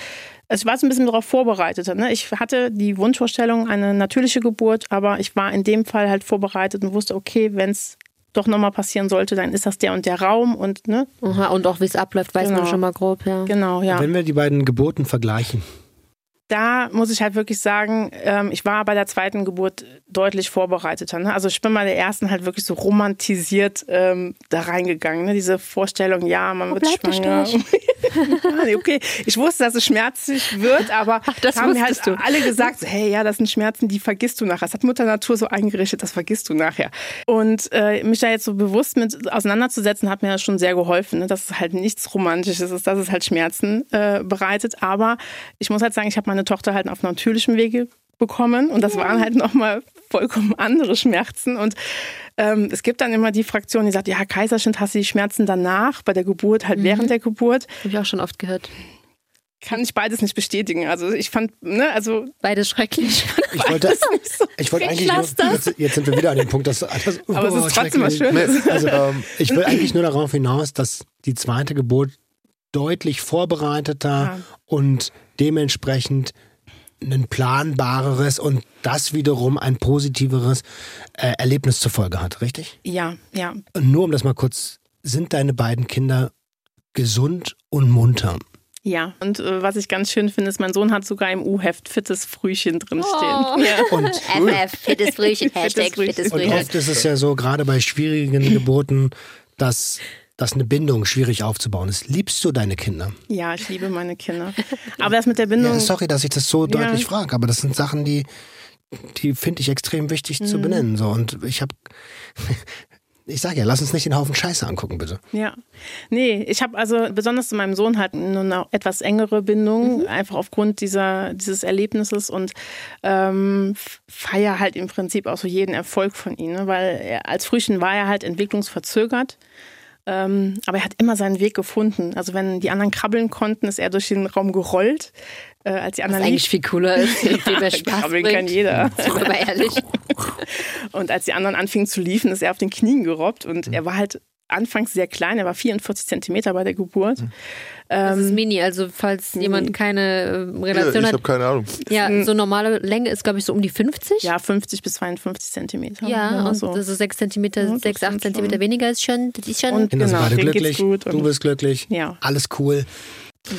also ich war so ein bisschen darauf vorbereitet. Ne? Ich hatte die Wunschvorstellung, eine natürliche Geburt, aber ich war in dem Fall halt vorbereitet und wusste, okay, wenn es doch nochmal passieren sollte, dann ist das der und der Raum und ne, Aha, und auch wie es abläuft, weiß man Genau. schon mal grob, ja. genau, ja. Wenn wir die beiden Geburten vergleichen, da muss ich halt wirklich sagen, ähm, ich war bei der zweiten Geburt deutlich vorbereiteter. Ne? Also ich bin bei der ersten halt wirklich so romantisiert ähm, da reingegangen. Ne? Diese Vorstellung, ja, man wird bleibt der schwanger. ja, okay, ich wusste, dass es schmerzlich wird, aber das haben mir halt du. alle gesagt, hey, ja, das sind Schmerzen, die vergisst du nachher. Das hat Mutter Natur so eingerichtet, das vergisst du nachher. Und äh, mich da jetzt so bewusst mit auseinanderzusetzen, hat mir das schon sehr geholfen, ne? dass es halt nichts Romantisches ist, dass es halt Schmerzen äh, bereitet. Aber ich muss halt sagen, ich habe meine Tochter halt auf natürlichem Wege bekommen und das waren halt nochmal vollkommen andere Schmerzen und ähm, es gibt dann immer die Fraktion, die sagt, ja, Kaiserschnitt hast du die Schmerzen danach, bei der Geburt, halt während der Geburt. Habe ich auch schon oft gehört. Kann ich beides nicht bestätigen. Also ich fand, ne, also Beides schrecklich. ich wollte, ich wollte eigentlich nur, jetzt, jetzt sind wir wieder an dem Punkt, dass das, Aber es ist trotzdem was. Schönes. Also, ähm, ich will eigentlich nur darauf hinaus, dass die zweite Geburt deutlich vorbereiteter Ja. und dementsprechend ein planbareres und das wiederum ein positiveres äh, Erlebnis zur Folge hat, richtig? ja, ja. Und nur um das mal kurz, sind deine beiden Kinder gesund und munter? Ja, und äh, was ich ganz schön finde, ist, mein Sohn hat sogar im U-Heft fittes Frühchen drinstehen. Oh. Ja. Und FF, fittes Frühchen, Hashtag Fittes Frühchen. Und Frühchen. oft ist es ja so, gerade bei schwierigen Geburten, dass dass eine Bindung schwierig aufzubauen ist. Liebst du deine Kinder? Ja, ich liebe meine Kinder. Aber das mit der Bindung. Ja, sorry, dass ich das so Ja. deutlich frage, aber das sind Sachen, die, die finde ich extrem wichtig Mhm. zu benennen. So. Und ich habe, ich sage ja, lass uns nicht den Haufen Scheiße angucken, bitte. Ja. Nee, ich habe also besonders zu meinem Sohn halt nur eine etwas engere Bindung, Mhm. einfach aufgrund dieser, dieses Erlebnisses und ähm, feier halt im Prinzip auch so jeden Erfolg von ihm, ne? weil er, als Frühchen war er halt entwicklungsverzögert. Ähm, aber er hat immer seinen Weg gefunden. Also wenn die anderen krabbeln konnten, ist er durch den Raum gerollt. Äh, als die Was anderen eigentlich viel cooler ist, viel mehr Spaß krabbeln bringt. kann jeder. Sind wir mal ehrlich. Und als die anderen anfingen zu liefen, ist er auf den Knien gerobbt und er war halt anfangs sehr klein, er war 44 Zentimeter bei der Geburt. Das ist Ähm, mini, also falls jemand keine äh, Ja, Relation ich hat. habe keine Ahnung. Ja, so normale Länge ist, glaube ich, so um die 50. ja, 50 bis 52 Zentimeter. Ja, und so. das ist 6 Zentimeter, Ja, das 6, 8 sind Zentimeter schon- weniger ist schon, das ist schon. Und- Genau, beide glücklich, gut du und- bist glücklich, Ja. alles cool.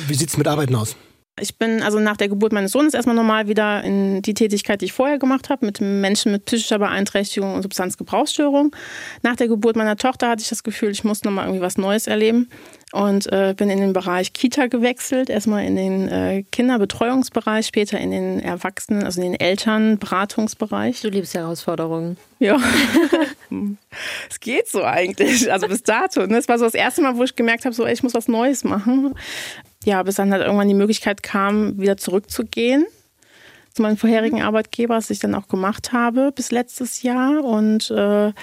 Wie sieht's mit Arbeiten aus? Ich bin also nach der Geburt meines Sohnes erstmal normal wieder in die Tätigkeit, die ich vorher gemacht habe, mit Menschen mit psychischer Beeinträchtigung und Substanzgebrauchsstörung. Nach der Geburt meiner Tochter hatte ich das Gefühl, ich muss nochmal irgendwie was Neues erleben und äh, bin in den Bereich Kita gewechselt. Erstmal in den äh, Kinderbetreuungsbereich, später in den Erwachsenen, also in den Elternberatungsbereich. du liebst Herausforderungen. Ja. es geht so eigentlich. Also bis dato. Ne? Es war so das erste Mal, wo ich gemerkt habe, so, ey, ich muss was Neues machen. Ja, bis dann halt irgendwann die Möglichkeit kam, wieder zurückzugehen zu meinem vorherigen Arbeitgeber, was ich dann auch gemacht habe bis letztes Jahr. Und äh,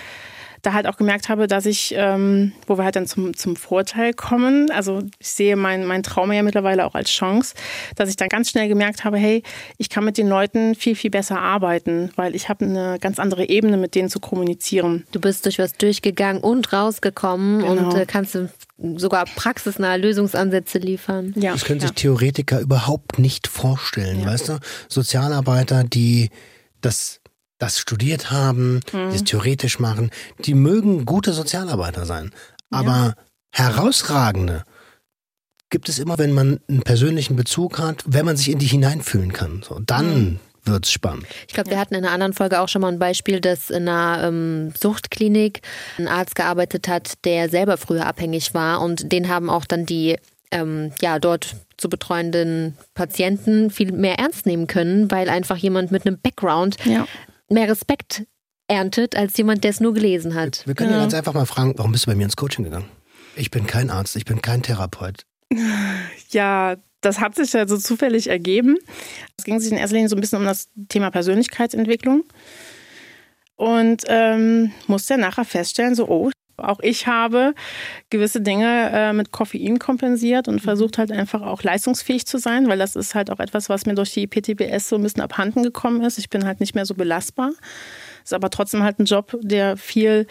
da halt auch gemerkt habe, dass ich, ähm, wo wir halt dann zum, zum Vorteil kommen, also ich sehe mein, mein Traum ja mittlerweile auch als Chance, dass ich dann ganz schnell gemerkt habe, hey, ich kann mit den Leuten viel, viel besser arbeiten, weil ich habe eine ganz andere Ebene, mit denen zu kommunizieren. Du bist durch was durchgegangen und rausgekommen Genau. und äh, kannst sogar praxisnahe Lösungsansätze liefern. Ja, Das können ja. sich Theoretiker überhaupt nicht vorstellen, Ja. weißt du? Sozialarbeiter, die das, das studiert haben, Mhm. die es theoretisch machen, die mögen gute Sozialarbeiter sein. Aber herausragende gibt es immer, wenn man einen persönlichen Bezug hat, wenn man sich in die hineinfühlen kann. So, dann wird's spannend. Ich glaube, wir hatten in einer anderen Folge auch schon mal ein Beispiel, dass in einer ähm, Suchtklinik ein Arzt gearbeitet hat, der selber früher abhängig war und den haben auch dann die ähm, ja dort zu betreuenden Patienten viel mehr ernst nehmen können, weil einfach jemand mit einem Background Ja. mehr Respekt erntet als jemand, der es nur gelesen hat. Wir können ja Ja. ganz einfach mal fragen, warum bist du bei mir ins Coaching gegangen? Ich bin kein Arzt, ich bin kein Therapeut. Ja, das hat sich ja so zufällig ergeben. Es ging sich in erster Linie so ein bisschen um das Thema Persönlichkeitsentwicklung. Und ähm, musste ja nachher feststellen, so, oh, auch ich habe gewisse Dinge äh, mit Koffein kompensiert und versucht halt einfach auch leistungsfähig zu sein, weil das ist halt auch etwas, was mir durch die PTBS so ein bisschen abhanden gekommen ist. Ich bin halt nicht mehr so belastbar. Ist aber trotzdem halt ein Job, der viel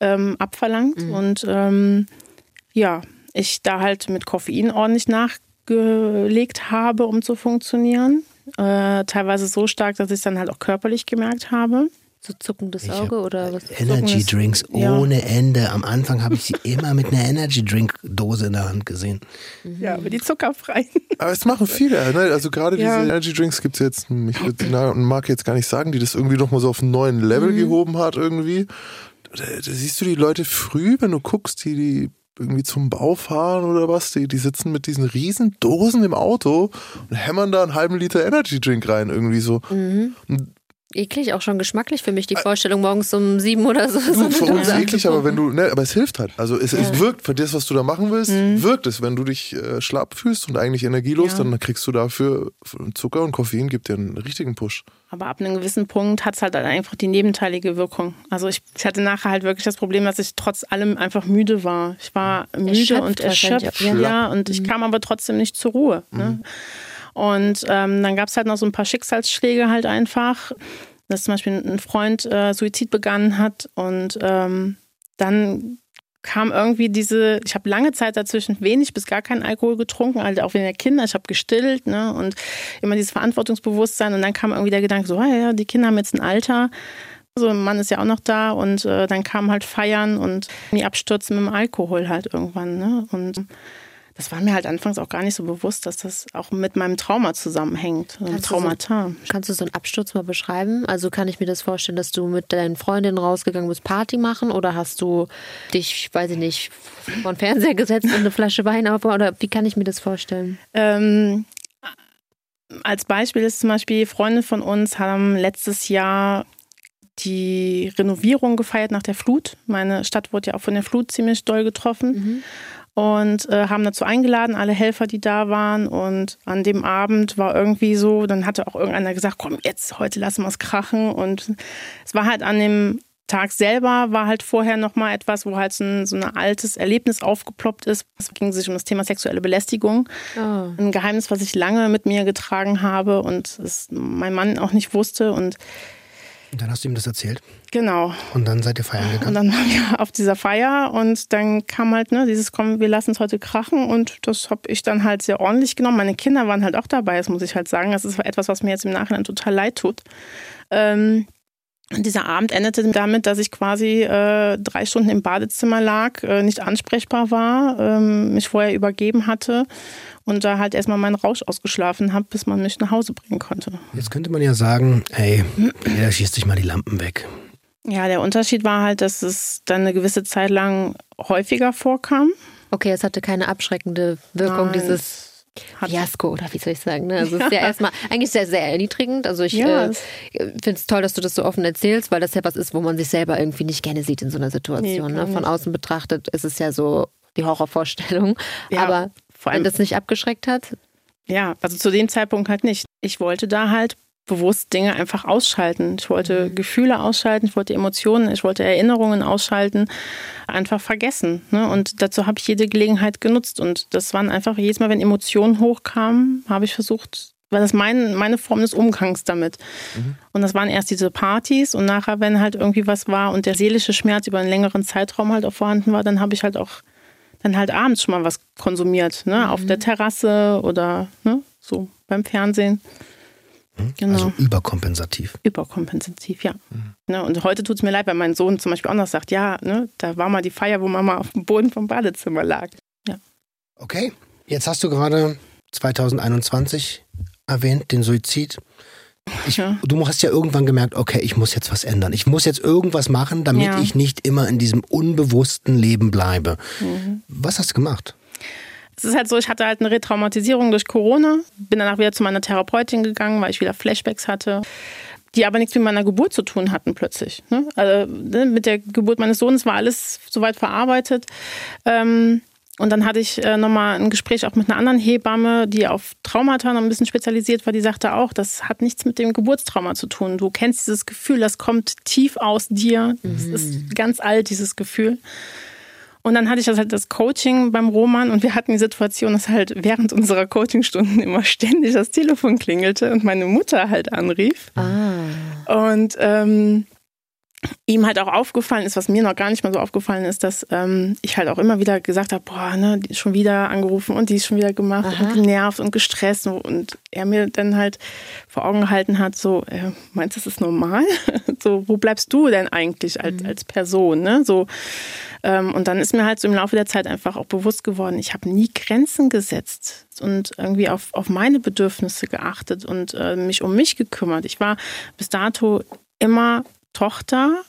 ähm, abverlangt. Und ähm, ja, ich da halt mit Koffein ordentlich nachgelegt habe, um zu funktionieren. Äh, teilweise so stark, dass ich es dann halt auch körperlich gemerkt habe. So zuckendes Ich Auge oder was? Energy Drinks Ja. ohne Ende. Am Anfang habe ich sie immer mit einer Energy Drink Dose in der Hand gesehen. Ja, aber die zuckerfreien. Aber es machen viele, ne? Also gerade Ja. diese Energy Drinks gibt es jetzt, ich würde die Marke jetzt gar nicht sagen, die das irgendwie nochmal so auf einen neuen Level gehoben hat irgendwie. Da, da siehst du die Leute früh, wenn du guckst, die, die irgendwie zum Bau fahren oder was, die, die sitzen mit diesen riesen Dosen im Auto und hämmern da einen halben Liter Energy Drink rein irgendwie so. Eklig, auch schon geschmacklich für mich, die Vorstellung morgens um sieben oder so. Du, für uns Dose eklig, aber wenn du, ne, aber es hilft halt. Also es, es wirkt für das, was du da machen willst, wirkt es. Wenn du dich äh, schlapp fühlst und eigentlich energielos, Ja. dann kriegst du dafür Zucker und Koffein gibt dir einen richtigen Push. Aber ab einem gewissen Punkt hat es halt einfach die nebenteilige Wirkung. Also ich, ich hatte nachher halt wirklich das Problem, dass ich trotz allem einfach müde war. Ich war müde Erschöpft und erschöpft. Ja, ja. und ich kam aber trotzdem nicht zur Ruhe. Ne? Und ähm, dann gab es halt noch so ein paar Schicksalsschläge halt einfach, dass zum Beispiel ein Freund äh, Suizid begangen hat und ähm, dann kam irgendwie diese, ich habe lange Zeit dazwischen wenig bis gar keinen Alkohol getrunken, halt auch wegen der Kinder, ich habe gestillt, ne, und immer dieses Verantwortungsbewusstsein und dann kam irgendwie der Gedanke so, ah ja, die Kinder haben jetzt ein Alter, so ein Mann ist ja auch noch da und äh, dann kam halt Feiern und die Abstürzen mit dem Alkohol halt irgendwann, ne, und das war mir halt anfangs auch gar nicht so bewusst, dass das auch mit meinem Trauma zusammenhängt. Kannst Traumata. Du so, kannst du so einen Absturz mal beschreiben? Also kann ich mir das vorstellen, dass du mit deinen Freundinnen rausgegangen bist, Party machen oder hast du dich, weiß ich nicht, vor den Fernseher gesetzt und eine Flasche Wein auf oder wie kann ich mir das vorstellen? Ähm, als Beispiel ist zum Beispiel, Freunde von uns haben letztes Jahr die Renovierung gefeiert nach der Flut. Meine Stadt wurde ja auch von der Flut ziemlich doll getroffen. Mhm und äh, haben dazu eingeladen, alle Helfer, die da waren. Und an dem Abend war irgendwie so, dann hatte auch irgendeiner gesagt, komm, jetzt, heute lassen wir es krachen. Und es war halt an dem Tag selber, war halt vorher nochmal etwas, wo halt so ein, so ein altes Erlebnis aufgeploppt ist. Es ging sich um das Thema sexuelle Belästigung. Oh. Ein Geheimnis, was ich lange mit mir getragen habe und es mein Mann auch nicht wusste. Und und dann hast du ihm das erzählt? Genau. Und dann seid ihr feiern gegangen? Und dann waren wir auf dieser Feier und dann kam halt ne, dieses, komm, wir lassen es heute krachen und das habe ich dann halt sehr ordentlich genommen. Meine Kinder waren halt auch dabei, das muss ich halt sagen. Das ist etwas, was mir jetzt im Nachhinein total leid tut. Ähm, dieser Abend endete damit, dass ich quasi äh, drei Stunden im Badezimmer lag, äh, nicht ansprechbar war, ähm, mich vorher übergeben hatte und da halt erstmal meinen Rausch ausgeschlafen habe, bis man mich nach Hause bringen konnte. Jetzt könnte man ja sagen, ey, jeder schießt sich mal die Lampen weg. Ja, der Unterschied war halt, dass es dann eine gewisse Zeit lang häufiger vorkam. Okay, es hatte keine abschreckende Wirkung, Nein. dieses Fiasko oder wie soll ich sagen. Ne? Also es ist ja erstmal eigentlich sehr, sehr erniedrigend. Also ich ja. äh, finde es toll, dass du das so offen erzählst, weil das ja was ist, wo man sich selber irgendwie nicht gerne sieht in so einer Situation. Nee, ne? Von außen betrachtet ist es ja so die Horrorvorstellung. Ja, Aber wenn das nicht abgeschreckt hat? Ja, also zu dem Zeitpunkt halt nicht. Ich wollte da halt bewusst Dinge einfach ausschalten. Ich wollte mhm. Gefühle ausschalten, ich wollte Emotionen, ich wollte Erinnerungen ausschalten, einfach vergessen. Ne? Und dazu habe ich jede Gelegenheit genutzt. Und das waren einfach jedes Mal, wenn Emotionen hochkamen, habe ich versucht, weil das mein, meine Form des Umgangs damit. Mhm. Und das waren erst diese Partys und nachher, wenn halt irgendwie was war und der seelische Schmerz über einen längeren Zeitraum halt auch vorhanden war, dann habe ich halt auch dann halt abends schon mal was konsumiert, ne? Mhm. Auf der Terrasse oder ne? so beim Fernsehen. Genau. Also überkompensativ. Überkompensativ, ja. Mhm. Ne, und heute tut es mir leid, weil mein Sohn zum Beispiel auch noch sagt, ja, ne, da war mal die Feier, wo Mama auf dem Boden vom Badezimmer lag. Ja. Okay, jetzt hast du gerade 2021 erwähnt, den Suizid. Ich, ja. Du hast ja irgendwann gemerkt, okay, ich muss jetzt was ändern. Ich muss jetzt irgendwas machen, damit ja. ich nicht immer in diesem unbewussten Leben bleibe. Mhm. Was hast du gemacht? Es ist halt so, ich hatte halt eine Retraumatisierung durch Corona, bin danach wieder zu meiner Therapeutin gegangen, weil ich wieder Flashbacks hatte, die aber nichts mit meiner Geburt zu tun hatten plötzlich. Ne? Also ne, mit der Geburt meines Sohnes war alles soweit verarbeitet. Ähm, und dann hatte ich äh, nochmal ein Gespräch auch mit einer anderen Hebamme, die auf Traumata noch ein bisschen spezialisiert war. Die sagte auch, das hat nichts mit dem Geburtstrauma zu tun. Du kennst dieses Gefühl, das kommt tief aus dir. Das mhm. ist ganz alt, dieses Gefühl. Und dann hatte ich halt das Coaching beim Roman und wir hatten die Situation, dass halt während unserer Coachingstunden immer ständig das Telefon klingelte und meine Mutter halt anrief. Ah. Und ähm, ihm halt auch aufgefallen ist, was mir noch gar nicht mal so aufgefallen ist, dass ähm, ich halt auch immer wieder gesagt habe, boah, ne, schon wieder angerufen und die ist schon wieder gemacht Aha. und genervt und gestresst und er mir dann halt vor Augen gehalten hat, so, äh, meinst du, das ist normal? so, wo bleibst du denn eigentlich als, mhm. als Person? Ne? So, ähm, und dann ist mir halt so im Laufe der Zeit einfach auch bewusst geworden, ich habe nie Grenzen gesetzt und irgendwie auf, auf meine Bedürfnisse geachtet und äh, mich um mich gekümmert. Ich war bis dato immer Tochter,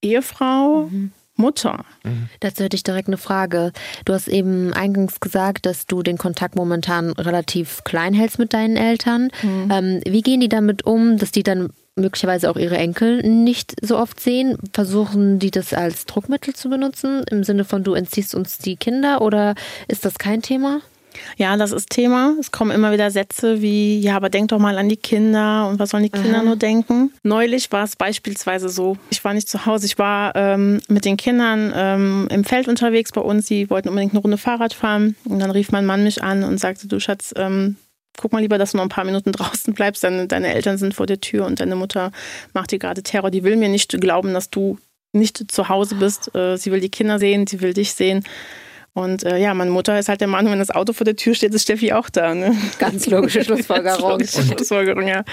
Ehefrau, mhm. Mutter. Mhm. Dazu hätte ich direkt eine Frage. Du hast eben eingangs gesagt, dass du den Kontakt momentan relativ klein hältst mit deinen Eltern. Mhm. Ähm, wie gehen die damit um, dass die dann möglicherweise auch ihre Enkel nicht so oft sehen? Versuchen die das als Druckmittel zu benutzen, im Sinne von du entziehst uns die Kinder oder ist das kein Thema? Ja, das ist Thema. Es kommen immer wieder Sätze wie, ja, aber denk doch mal an die Kinder und was sollen die Kinder Aha. nur denken. Neulich war es beispielsweise so, ich war nicht zu Hause, ich war ähm, mit den Kindern ähm, im Feld unterwegs bei uns, sie wollten unbedingt eine Runde Fahrrad fahren und dann rief mein Mann mich an und sagte, du Schatz, ähm, guck mal lieber, dass du noch ein paar Minuten draußen bleibst, deine, deine Eltern sind vor der Tür und deine Mutter macht dir gerade Terror, die will mir nicht glauben, dass du nicht zu Hause bist, äh, sie will die Kinder sehen, sie will dich sehen Und äh, ja, meine Mutter ist halt der Mann, wenn das Auto vor der Tür steht, ist Steffi auch da. Ne? Ganz logische Schlussfolgerung. Ganz logische Schlussfolgerung, ja.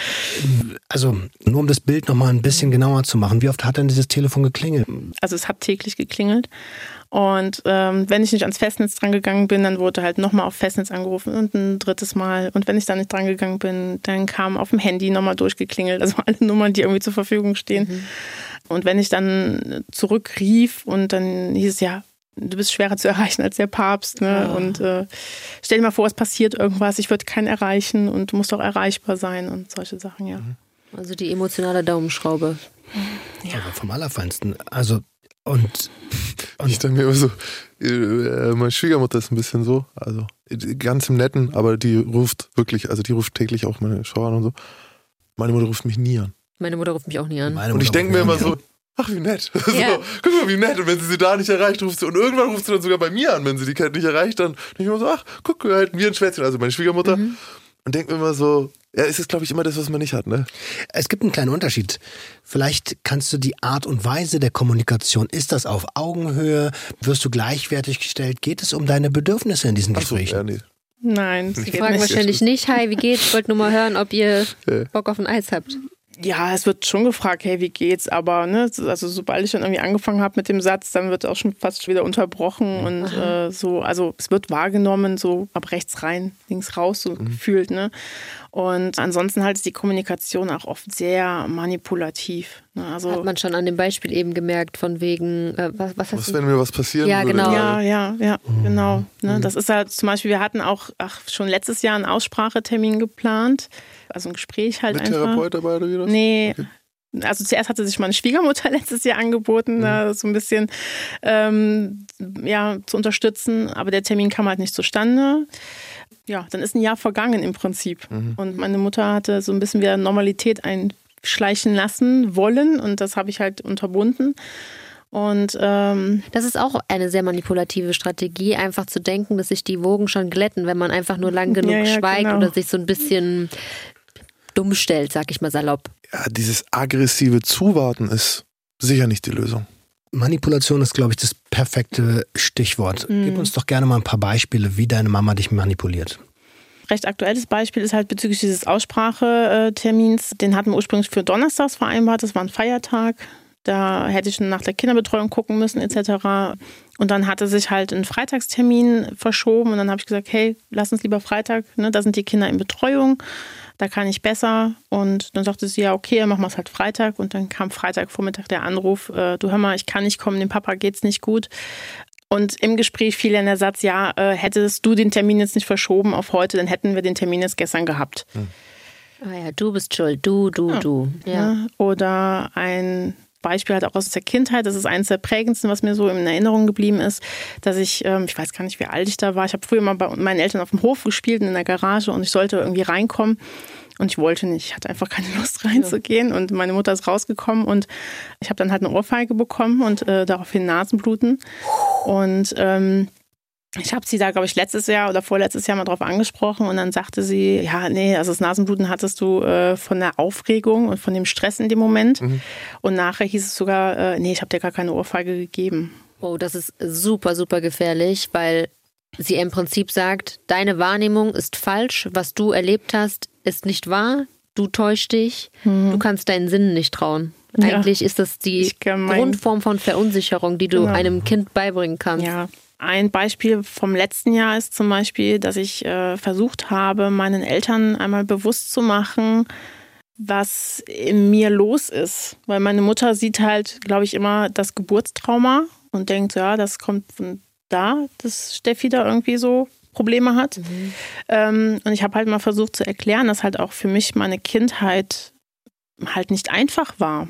Also, nur um das Bild nochmal ein bisschen genauer zu machen, wie oft hat denn dieses Telefon geklingelt? Also es hat täglich geklingelt. Und ähm, wenn ich nicht ans Festnetz drangegangen bin, dann wurde halt nochmal auf Festnetz angerufen und ein drittes Mal. Und wenn ich da nicht drangegangen bin, dann kam auf dem Handy nochmal durchgeklingelt. Also alle Nummern, die irgendwie zur Verfügung stehen. Mhm. Und wenn ich dann zurückrief und dann hieß es ja, du bist schwerer zu erreichen als der Papst. Ne? Ja. Und äh, stell dir mal vor, es passiert irgendwas, ich würde keinen erreichen und du musst auch erreichbar sein und solche Sachen, ja. Mhm. Also die emotionale Daumenschraube. Ja, Aber vom Allerfeinsten. Also und, und ich denke mir immer so, äh, meine Schwiegermutter ist ein bisschen so, also ganz im Netten, aber die ruft wirklich, also die ruft täglich auch meine Schau an und so. Meine Mutter ruft mich nie an. Meine Mutter ruft mich auch nie an. und ich denke mir immer so, ach wie nett. Ja. So, guck mal, wie nett. Und wenn sie sie da nicht erreicht, ruft sie, und irgendwann ruft sie dann sogar bei mir an, wenn sie die Kette nicht erreicht, dann denke ich immer so, ach, guck, halten wir ein Schwätzchen, also meine Schwiegermutter. Mhm. Und denke mir immer so, ja, es ist, glaube ich, immer das, was man nicht hat, ne? Es gibt einen kleinen Unterschied. Vielleicht kannst du die Art und Weise der Kommunikation, ist das auf Augenhöhe? Wirst du gleichwertig gestellt? Geht es um deine Bedürfnisse in diesen Gesprächen? So, ja, nee. Nein, Sie fragen nicht. wahrscheinlich nicht, hi, wie geht's? Ich wollte nur mal hören, ob ihr Bock auf ein Eis habt. Ja, es wird schon gefragt, hey, wie geht's? Aber ne, also sobald ich dann irgendwie angefangen habe mit dem Satz, dann wird auch schon fast wieder unterbrochen und äh, so. Also es wird wahrgenommen, so ab rechts rein, links raus, so mhm. gefühlt. Ne? Und ansonsten halt ist die Kommunikation auch oft sehr manipulativ. Ne? Also Hat man schon an dem Beispiel eben gemerkt, von wegen, äh, was, was, was wenn mir was passieren ja, würde? Genau. Ja, ja, ja, mhm. genau. Ne? Mhm. Das ist halt zum Beispiel, wir hatten auch ach, schon letztes Jahr einen Aussprachetermin geplant, also ein Gespräch halt Mit einfach. Therapeut dabei oder wie das? Nee. Okay. Also zuerst hatte sich meine Schwiegermutter letztes Jahr angeboten, mhm. da so ein bisschen ähm, ja, zu unterstützen, aber der Termin kam halt nicht zustande ja, dann ist ein Jahr vergangen im Prinzip. Mhm. Und meine Mutter hatte so ein bisschen wieder Normalität einschleichen lassen wollen und das habe ich halt unterbunden. Und ähm, das ist auch eine sehr manipulative Strategie, einfach zu denken, dass sich die Wogen schon glätten, wenn man einfach nur lang genug ja, ja, schweigt genau. oder sich so ein bisschen dumm stellt, sag ich mal salopp. Ja, dieses aggressive Zuwarten ist sicher nicht die Lösung. Manipulation ist, glaube ich, das perfekte Stichwort. Mhm. Gib uns doch gerne mal ein paar Beispiele, wie deine Mama dich manipuliert. Recht aktuelles Beispiel ist halt bezüglich dieses Aussprachetermins. Den hatten wir ursprünglich für Donnerstags vereinbart. Das war ein Feiertag. Da hätte ich schon nach der Kinderbetreuung gucken müssen, etc. Und dann hatte sich halt ein Freitagstermin verschoben. Und dann habe ich gesagt, hey, lass uns lieber Freitag, ne? da sind die Kinder in Betreuung da kann ich besser. Und dann sagte sie, ja, okay, dann machen wir es halt Freitag. Und dann kam Freitagvormittag der Anruf, äh, du hör mal, ich kann nicht kommen, dem Papa geht's nicht gut. Und im Gespräch fiel dann der Satz, ja, äh, hättest du den Termin jetzt nicht verschoben auf heute, dann hätten wir den Termin jetzt gestern gehabt. Hm. Ah ja, du bist schuld, du, du, ja. du. Ja. Oder ein Beispiel halt auch aus der Kindheit. Das ist eines der prägendsten, was mir so in Erinnerung geblieben ist, dass ich, ähm, ich weiß gar nicht, wie alt ich da war. Ich habe früher mal bei meinen Eltern auf dem Hof gespielt in der Garage und ich sollte irgendwie reinkommen. Und ich wollte nicht, ich hatte einfach keine Lust reinzugehen. Und meine Mutter ist rausgekommen und ich habe dann halt eine Ohrfeige bekommen und äh, daraufhin Nasenbluten. Und ähm, ich habe sie da, glaube ich, letztes Jahr oder vorletztes Jahr mal drauf angesprochen und dann sagte sie, ja, nee, also das Nasenbluten hattest du äh, von der Aufregung und von dem Stress in dem Moment. Mhm. Und nachher hieß es sogar, äh, nee, ich habe dir gar keine Ohrfeige gegeben. Oh, das ist super, super gefährlich, weil sie im Prinzip sagt, deine Wahrnehmung ist falsch, was du erlebt hast, ist nicht wahr, du täuschst dich, mhm. du kannst deinen Sinnen nicht trauen. Eigentlich ja. ist das die Grundform von Verunsicherung, die du genau. einem Kind beibringen kannst. Ja, ein Beispiel vom letzten Jahr ist zum Beispiel, dass ich äh, versucht habe, meinen Eltern einmal bewusst zu machen, was in mir los ist. Weil meine Mutter sieht halt, glaube ich, immer das Geburtstrauma und denkt, ja, das kommt von da, dass Steffi da irgendwie so Probleme hat. Mhm. Ähm, und ich habe halt mal versucht zu erklären, dass halt auch für mich meine Kindheit halt nicht einfach war.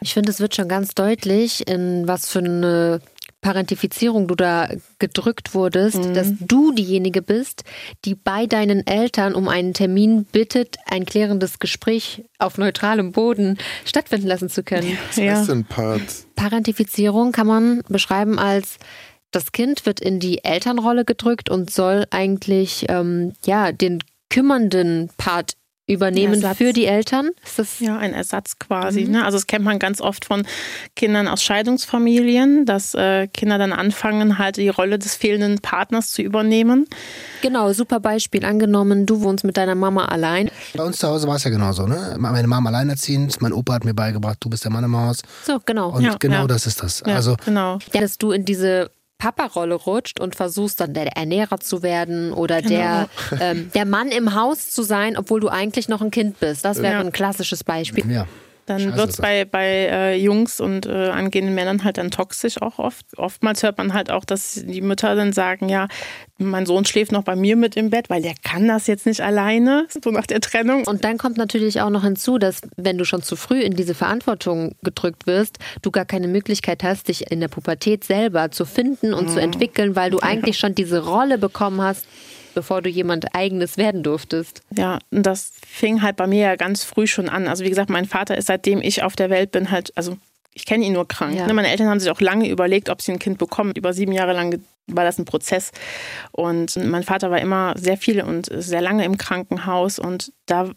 Ich finde, es wird schon ganz deutlich, in was für eine Parentifizierung du da gedrückt wurdest, mhm. dass du diejenige bist, die bei deinen Eltern um einen Termin bittet, ein klärendes Gespräch auf neutralem Boden stattfinden lassen zu können. Was ja. heißt denn Part? Parentifizierung kann man beschreiben als das Kind wird in die Elternrolle gedrückt und soll eigentlich ähm, ja den kümmernden Part übernehmen Ersatz. für die Eltern? Ist das Ja, ein Ersatz quasi. Ne? Also das kennt man ganz oft von Kindern aus Scheidungsfamilien, dass äh, Kinder dann anfangen, halt die Rolle des fehlenden Partners zu übernehmen. genau, super Beispiel. Angenommen, du wohnst mit deiner Mama allein. Bei uns zu Hause war es ja genauso, ne? Meine Mama alleinerziehend, mein Opa hat mir beigebracht, du bist der Mann im Haus. So, genau. Und Ja, genau ja. das ist das. Ja, Also genau. Dass du in diese Papa-Rolle rutscht und versuchst dann der Ernährer zu werden oder der, ähm, der Mann im Haus zu sein, obwohl du eigentlich noch ein Kind bist. Das wäre Ja. ein klassisches Beispiel. ja. Dann wird es bei, bei äh, Jungs und äh, angehenden Männern halt dann toxisch auch oft. Oftmals hört man halt auch, dass die Mütter dann sagen, ja, mein Sohn schläft noch bei mir mit im Bett, weil der kann das jetzt nicht alleine, so nach der Trennung. Und dann kommt natürlich auch noch hinzu, dass wenn du schon zu früh in diese Verantwortung gedrückt wirst, du gar keine Möglichkeit hast, dich in der Pubertät selber zu finden und zu entwickeln, weil du eigentlich schon diese Rolle bekommen hast, bevor du jemand eigenes werden durftest. Ja, und das fing halt bei mir ja ganz früh schon an. Also wie gesagt, mein Vater ist seitdem ich auf der Welt bin halt, also ich kenne ihn nur krank. Ja. Ne, Meine Eltern haben sich auch lange überlegt, ob sie ein Kind bekommen. Über sieben Jahre lang war das ein Prozess. Und mein Vater war immer sehr viel und sehr lange im Krankenhaus und da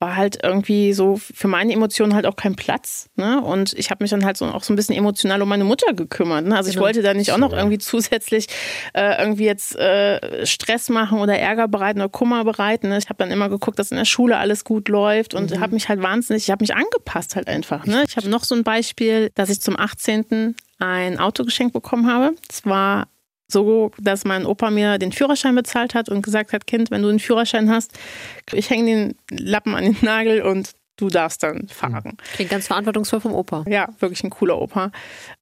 war halt irgendwie so für meine Emotionen halt auch kein Platz. Ne? Und ich habe mich dann halt so auch so ein bisschen emotional um meine Mutter gekümmert. Ne? Also ich Genau. wollte da nicht auch noch irgendwie zusätzlich äh, irgendwie jetzt äh, Stress machen oder Ärger bereiten oder Kummer bereiten. Ne? Ich habe dann immer geguckt, dass in der Schule alles gut läuft und habe mich halt wahnsinnig, ich habe mich angepasst halt einfach. Ne? Ich habe noch so ein Beispiel, dass ich zum 18. ein Auto geschenkt bekommen habe. Es war so, dass mein Opa mir den Führerschein bezahlt hat und gesagt hat, Kind, wenn du einen Führerschein hast, ich hänge den Lappen an den Nagel und du darfst dann fahren. Klingt ganz verantwortungsvoll vom Opa. Ja, wirklich ein cooler Opa.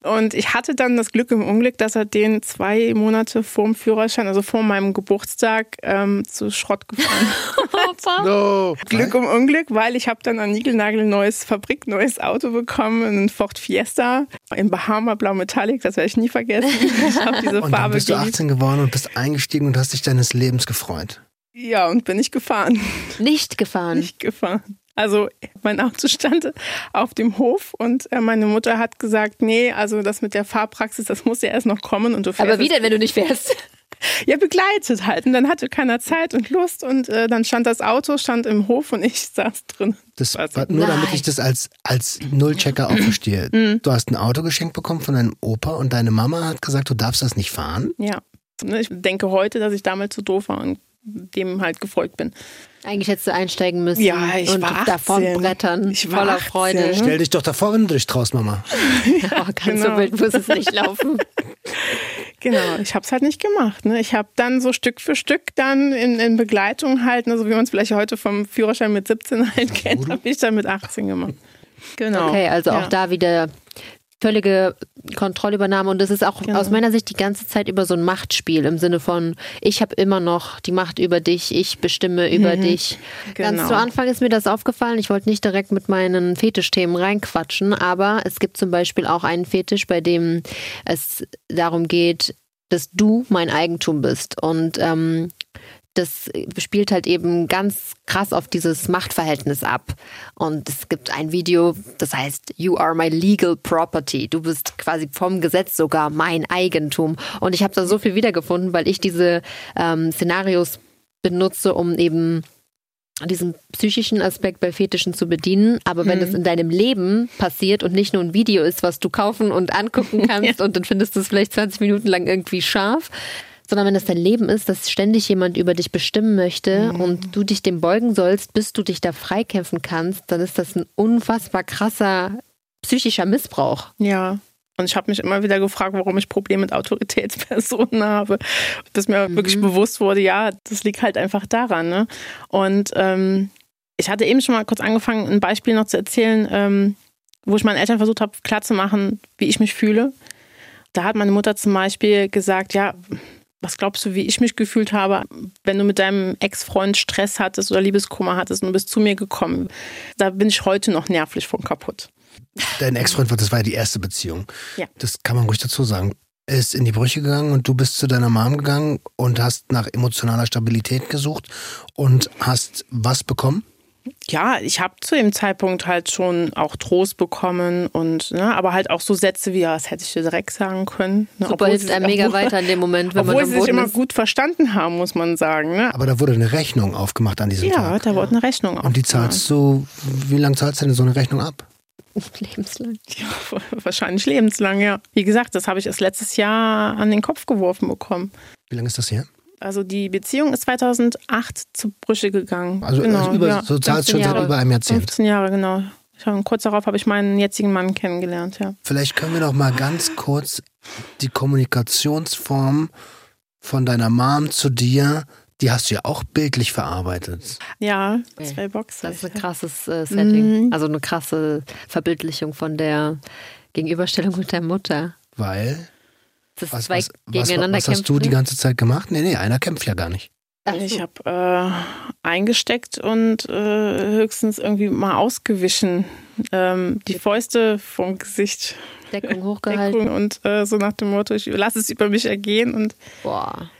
Und ich hatte dann das Glück im Unglück, dass er den zwei Monate vor dem Führerschein, also vor meinem Geburtstag, ähm, zu Schrott gefahren Opa? No. Glück um Unglück, weil ich habe dann ein Nigelnagel neues Fabrik, neues Auto bekommen, einen Ford Fiesta in Bahama Blau Metallic, das werde ich nie vergessen. Ich habe diese Und dann Farbe bist du geliebt. 18 geworden und bist eingestiegen und hast dich deines Lebens gefreut. Ja, und bin ich gefahren. Nicht gefahren. Nicht gefahren. Also mein Auto stand auf dem Hof und äh, meine Mutter hat gesagt, nee, also das mit der Fahrpraxis, das muss ja erst noch kommen und du fährst Aber wie denn, wenn du nicht fährst? Ja, begleitet halt. Und dann hatte keiner Zeit und Lust und äh, dann stand das Auto, stand im Hof und ich saß drin. Das war nur damit Nein. ich das als, als Nullchecker auch verstehe. Mhm. Du hast ein Auto geschenkt bekommen von deinem Opa und deine Mama hat gesagt, du darfst das nicht fahren. Ja. Ne, Ich denke heute, dass ich damals zu doof war und dem halt gefolgt bin. Eigentlich hättest du einsteigen müssen Ja, ich und war 18. davon brettern, Ich war voller 18. Freude. Stell dich doch davor, wenn du dich traust, Mama. Oh, ganz so Genau. wild muss es nicht laufen. Genau, ich habe es halt nicht gemacht. Ne? Ich habe dann so Stück für Stück dann in, in Begleitung halt, ne, so wie man es vielleicht heute vom Führerschein mit 17 halt kennt, habe ich dann mit 18 gemacht. Genau. Okay, also ja. auch da wieder völlige Kontrollübernahme und das ist auch Genau. aus meiner Sicht die ganze Zeit über so ein Machtspiel im Sinne von ich habe immer noch die Macht über dich, ich bestimme über dich. Ganz Genau. zu Anfang ist mir das aufgefallen. Ich wollte nicht direkt mit meinen Fetischthemen reinquatschen, aber es gibt zum Beispiel auch einen Fetisch, bei dem es darum geht, dass du mein Eigentum bist und ähm, das spielt halt eben ganz krass auf dieses Machtverhältnis ab. Und es gibt ein Video, das heißt, You are my legal property. Du bist quasi vom Gesetz sogar mein Eigentum. Und ich habe da so viel wiedergefunden, weil ich diese ähm, Szenarios benutze, um eben diesen psychischen Aspekt bei Fetischen zu bedienen. Aber wenn es in deinem Leben passiert und nicht nur ein Video ist, was du kaufen und angucken kannst und dann findest du es vielleicht 20 Minuten lang irgendwie scharf, sondern wenn es dein Leben ist, dass ständig jemand über dich bestimmen möchte und du dich dem beugen sollst, bis du dich da freikämpfen kannst, dann ist das ein unfassbar krasser psychischer Missbrauch. Ja. Und ich habe mich immer wieder gefragt, warum ich Probleme mit Autoritätspersonen habe. Bis mir wirklich bewusst wurde, ja, das liegt halt einfach daran. Ne? Und ähm, ich hatte eben schon mal kurz angefangen, ein Beispiel noch zu erzählen, ähm, wo ich meinen Eltern versucht habe, klarzumachen, wie ich mich fühle. Da hat meine Mutter zum Beispiel gesagt, ja, was glaubst du, wie ich mich gefühlt habe, wenn du mit deinem Ex-Freund Stress hattest oder Liebeskummer hattest und du bist zu mir gekommen? Da bin ich heute noch nervlich von kaputt. Dein Ex-Freund, war- das war ja die erste Beziehung. Ja. Das kann man ruhig dazu sagen. Er ist in die Brüche gegangen und du bist zu deiner Mom gegangen und hast nach emotionaler Stabilität gesucht und hast was bekommen? Ja, ich habe zu dem Zeitpunkt halt schon auch Trost bekommen und ne, aber halt auch so Sätze wie, ja, das hätte ich dir direkt sagen können. Ne, Super hilft einem mega obwohl- weiter in dem Moment, wenn man Obwohl am sie sich Boden immer ist. gut verstanden haben, muss man sagen. Ne? Aber da wurde eine Rechnung aufgemacht an diesem Ja, Tag. da wurde eine Rechnung Und die aufgemacht. zahlst du, wie lange zahlst du denn so eine Rechnung ab? Lebenslang. Ja, wahrscheinlich lebenslang, ja. Wie gesagt, das habe ich erst letztes Jahr an den Kopf geworfen bekommen. Wie lange ist das her? Also die Beziehung ist 2008 zu Brüche gegangen. Also, genau, also über, ja. so zahlst 15 schon seit Jahre. über einem Jahrzehnt. 15 Jahre, genau. Habe, kurz darauf habe ich meinen jetzigen Mann kennengelernt, ja. Vielleicht können wir noch mal ganz kurz die Kommunikationsform von deiner Mom zu dir, die hast du ja auch bildlich verarbeitet. Ja, zwei Boxen. Das ist ein krasses äh, Setting. Mhm. Also eine krasse Verbildlichung von der Gegenüberstellung mit der Mutter. Weil, Das was, zwei was, was, gegeneinander was hast du die kämpfen. ganze Zeit gemacht? Nee, nee, einer kämpft ja gar nicht. Ach. Ich habe äh, eingesteckt und äh, höchstens irgendwie mal ausgewichen. Ähm, die Fäuste vom Gesicht Deckung hochgehalten. Deckung und äh, so nach dem Motto, ich lasse es über mich ergehen und Boah.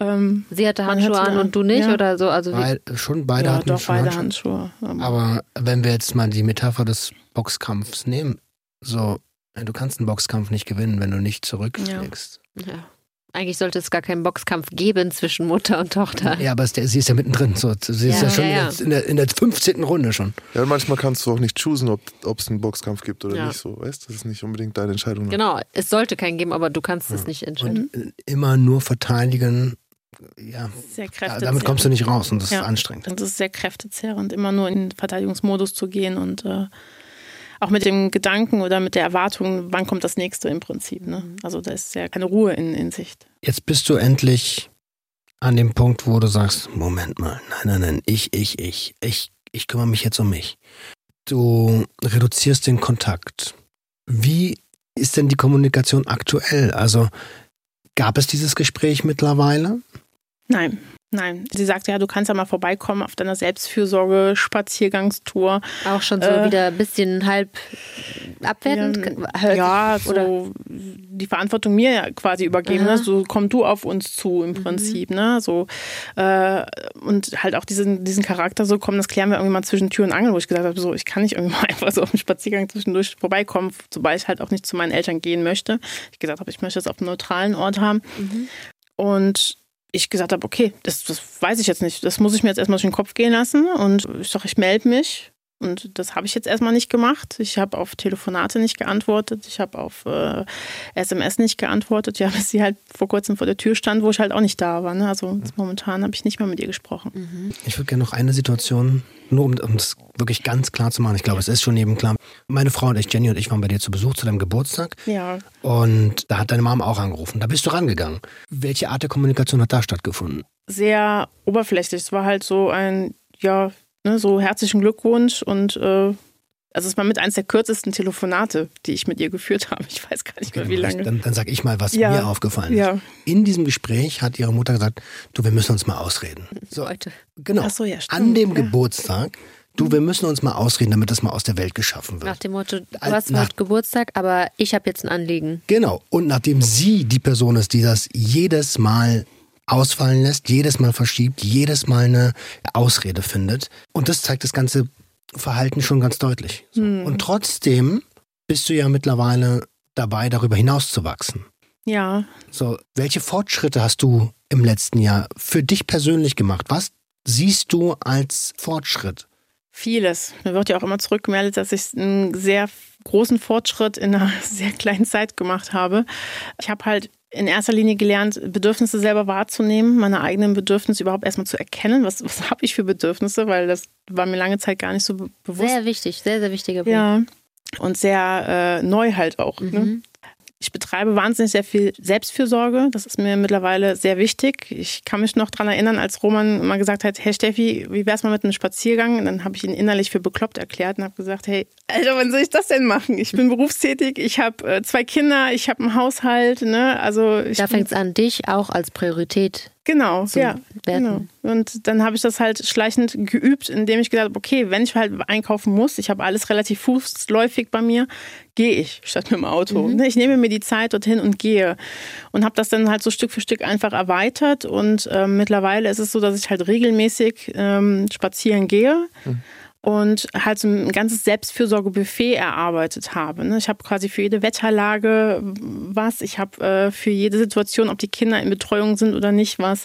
ähm, Sie hatte Handschuhe an und du nicht Ja. oder so? Also wie, Beid, schon beide ja, hatten doch schon beide Handschuhe. Handschuhe. Aber wenn wir jetzt mal die Metapher des Boxkampfs nehmen, so, du kannst einen Boxkampf nicht gewinnen, wenn du nicht zurückschlägst. ja. Eigentlich sollte es gar keinen Boxkampf geben zwischen Mutter und Tochter. Ja, aber es, der, sie ist ja mittendrin. So, sie ist ja, Ja, schon ja, ja. In, der, in der 15. Runde schon. Ja, und manchmal kannst du auch nicht choosen, ob es einen Boxkampf gibt oder Ja. nicht so. Weißt das ist nicht unbedingt deine Entscheidung. Genau, es sollte keinen geben, aber du kannst es nicht entscheiden. Und äh, immer nur verteidigen, ja, sehr ja, kräftezehrend. damit kommst du nicht raus und das Ja. ist anstrengend. Und es ist sehr kräftezehrend, immer nur in den Verteidigungsmodus zu gehen und äh, auch mit dem Gedanken oder mit der Erwartung, wann kommt das nächste im Prinzip. Ne? Also da ist ja keine Ruhe in, in Sicht. Jetzt bist du endlich an dem Punkt, wo du sagst, Moment mal, nein, nein, nein, ich, ich, ich, ich, ich kümmere mich jetzt um mich. Du reduzierst den Kontakt. Wie ist denn die Kommunikation aktuell? Also gab es dieses Gespräch mittlerweile? Nein, nein. Sie sagte ja, du kannst ja mal vorbeikommen auf deiner Selbstfürsorge, Spaziergangstour. Auch schon so Äh, wieder ein bisschen halb abwertend. Ja, sich- so oder? die Verantwortung mir ja quasi übergeben. Ne? So komm du auf uns zu im Prinzip. Ne? So, äh, und halt auch diesen, diesen Charakter so kommen, das klären wir irgendwie mal zwischen Tür und Angel, wo ich gesagt habe, so, ich kann nicht irgendwie mal einfach so auf dem Spaziergang zwischendurch vorbeikommen, sobald ich halt auch nicht zu meinen Eltern gehen möchte. Ich gesagt habe, ich möchte es auf einem neutralen Ort haben. Und ich gesagt habe, okay, das, das weiß ich jetzt nicht. Das muss ich mir jetzt erstmal durch den Kopf gehen lassen. Und ich sage, ich melde mich. Und das habe ich jetzt erstmal nicht gemacht. Ich habe auf Telefonate nicht geantwortet. Ich habe auf äh, SMS nicht geantwortet. Ja, bis sie halt vor kurzem vor der Tür stand, wo ich halt auch nicht da war. Ne? Also jetzt momentan habe ich nicht mehr mit ihr gesprochen. Ich würde gerne noch eine Situation, nur um, um das wirklich ganz klar zu machen. Ich glaube, es ist schon eben klar. Meine Frau und ich, Jenny und ich, waren bei dir zu Besuch zu deinem Geburtstag. Ja, Und da hat deine Mom auch angerufen. Da bist du rangegangen. Welche Art der Kommunikation hat da stattgefunden? sehr oberflächlich. Es war halt so ein, ja, ne, so herzlichen Glückwunsch und äh, also es war mit eins der kürzesten Telefonate, die ich mit ihr geführt habe. Ich weiß gar nicht mehr, wie lange. Dann, dann sag ich mal, was Ja. mir aufgefallen ist. Ja. In diesem Gespräch hat ihre Mutter gesagt, du, wir müssen uns mal ausreden. So, Leute. genau. Ach so, ja, stimmt, An dem ja. Geburtstag, du, wir müssen uns mal ausreden, damit das mal aus der Welt geschaffen wird. Nach dem Motto, du hast nach- heute Geburtstag, aber ich habe jetzt ein Anliegen. Genau. Und nachdem sie die Person ist, die das jedes Mal ausfallen lässt, jedes Mal verschiebt, jedes Mal eine Ausrede findet. Und das zeigt das ganze Verhalten schon ganz deutlich. So. Und trotzdem bist du ja mittlerweile dabei, darüber hinaus zu wachsen. Ja, So, welche Fortschritte hast du im letzten Jahr für dich persönlich gemacht? Was siehst du als Fortschritt? vieles. Mir wird ja auch immer zurückgemeldet, dass ich einen sehr großen Fortschritt in einer sehr kleinen Zeit gemacht habe. Ich habe halt in erster Linie gelernt, Bedürfnisse selber wahrzunehmen, meine eigenen Bedürfnisse überhaupt erstmal zu erkennen. Was, was habe ich für Bedürfnisse? Weil das war mir lange Zeit gar nicht so be- bewusst. Sehr wichtig, sehr, sehr wichtiger Punkt. Ja. Und sehr äh, neu halt auch. Ne? Ich betreibe wahnsinnig sehr viel Selbstfürsorge. Das ist mir mittlerweile sehr wichtig. Ich kann mich noch daran erinnern, als Roman mal gesagt hat, hey Steffi, wie wär's mal mit einem Spaziergang? Und dann habe ich ihn innerlich für bekloppt erklärt und habe gesagt, hey, Alter, wann soll ich das denn machen? Ich bin berufstätig, ich habe äh, zwei Kinder, ich habe einen Haushalt. Ne? Also ich Da fängt es an, dich auch als Priorität Genau, ja. werten. Genau. Und dann habe ich das halt schleichend geübt, indem ich gedacht habe, okay, wenn ich halt einkaufen muss, ich habe alles relativ fußläufig bei mir, gehe ich statt mit dem Auto. Mhm. Ne, Ich nehme mir die Zeit dorthin und gehe. Und habe das dann halt so Stück für Stück einfach erweitert. Und ähm, mittlerweile ist es so, dass ich halt regelmäßig ähm, spazieren gehe. Und halt so ein ganzes Selbstfürsorgebuffet erarbeitet habe. ne. Ich habe quasi für jede Wetterlage was. Ich habe äh, für jede Situation, ob die Kinder in Betreuung sind oder nicht, was.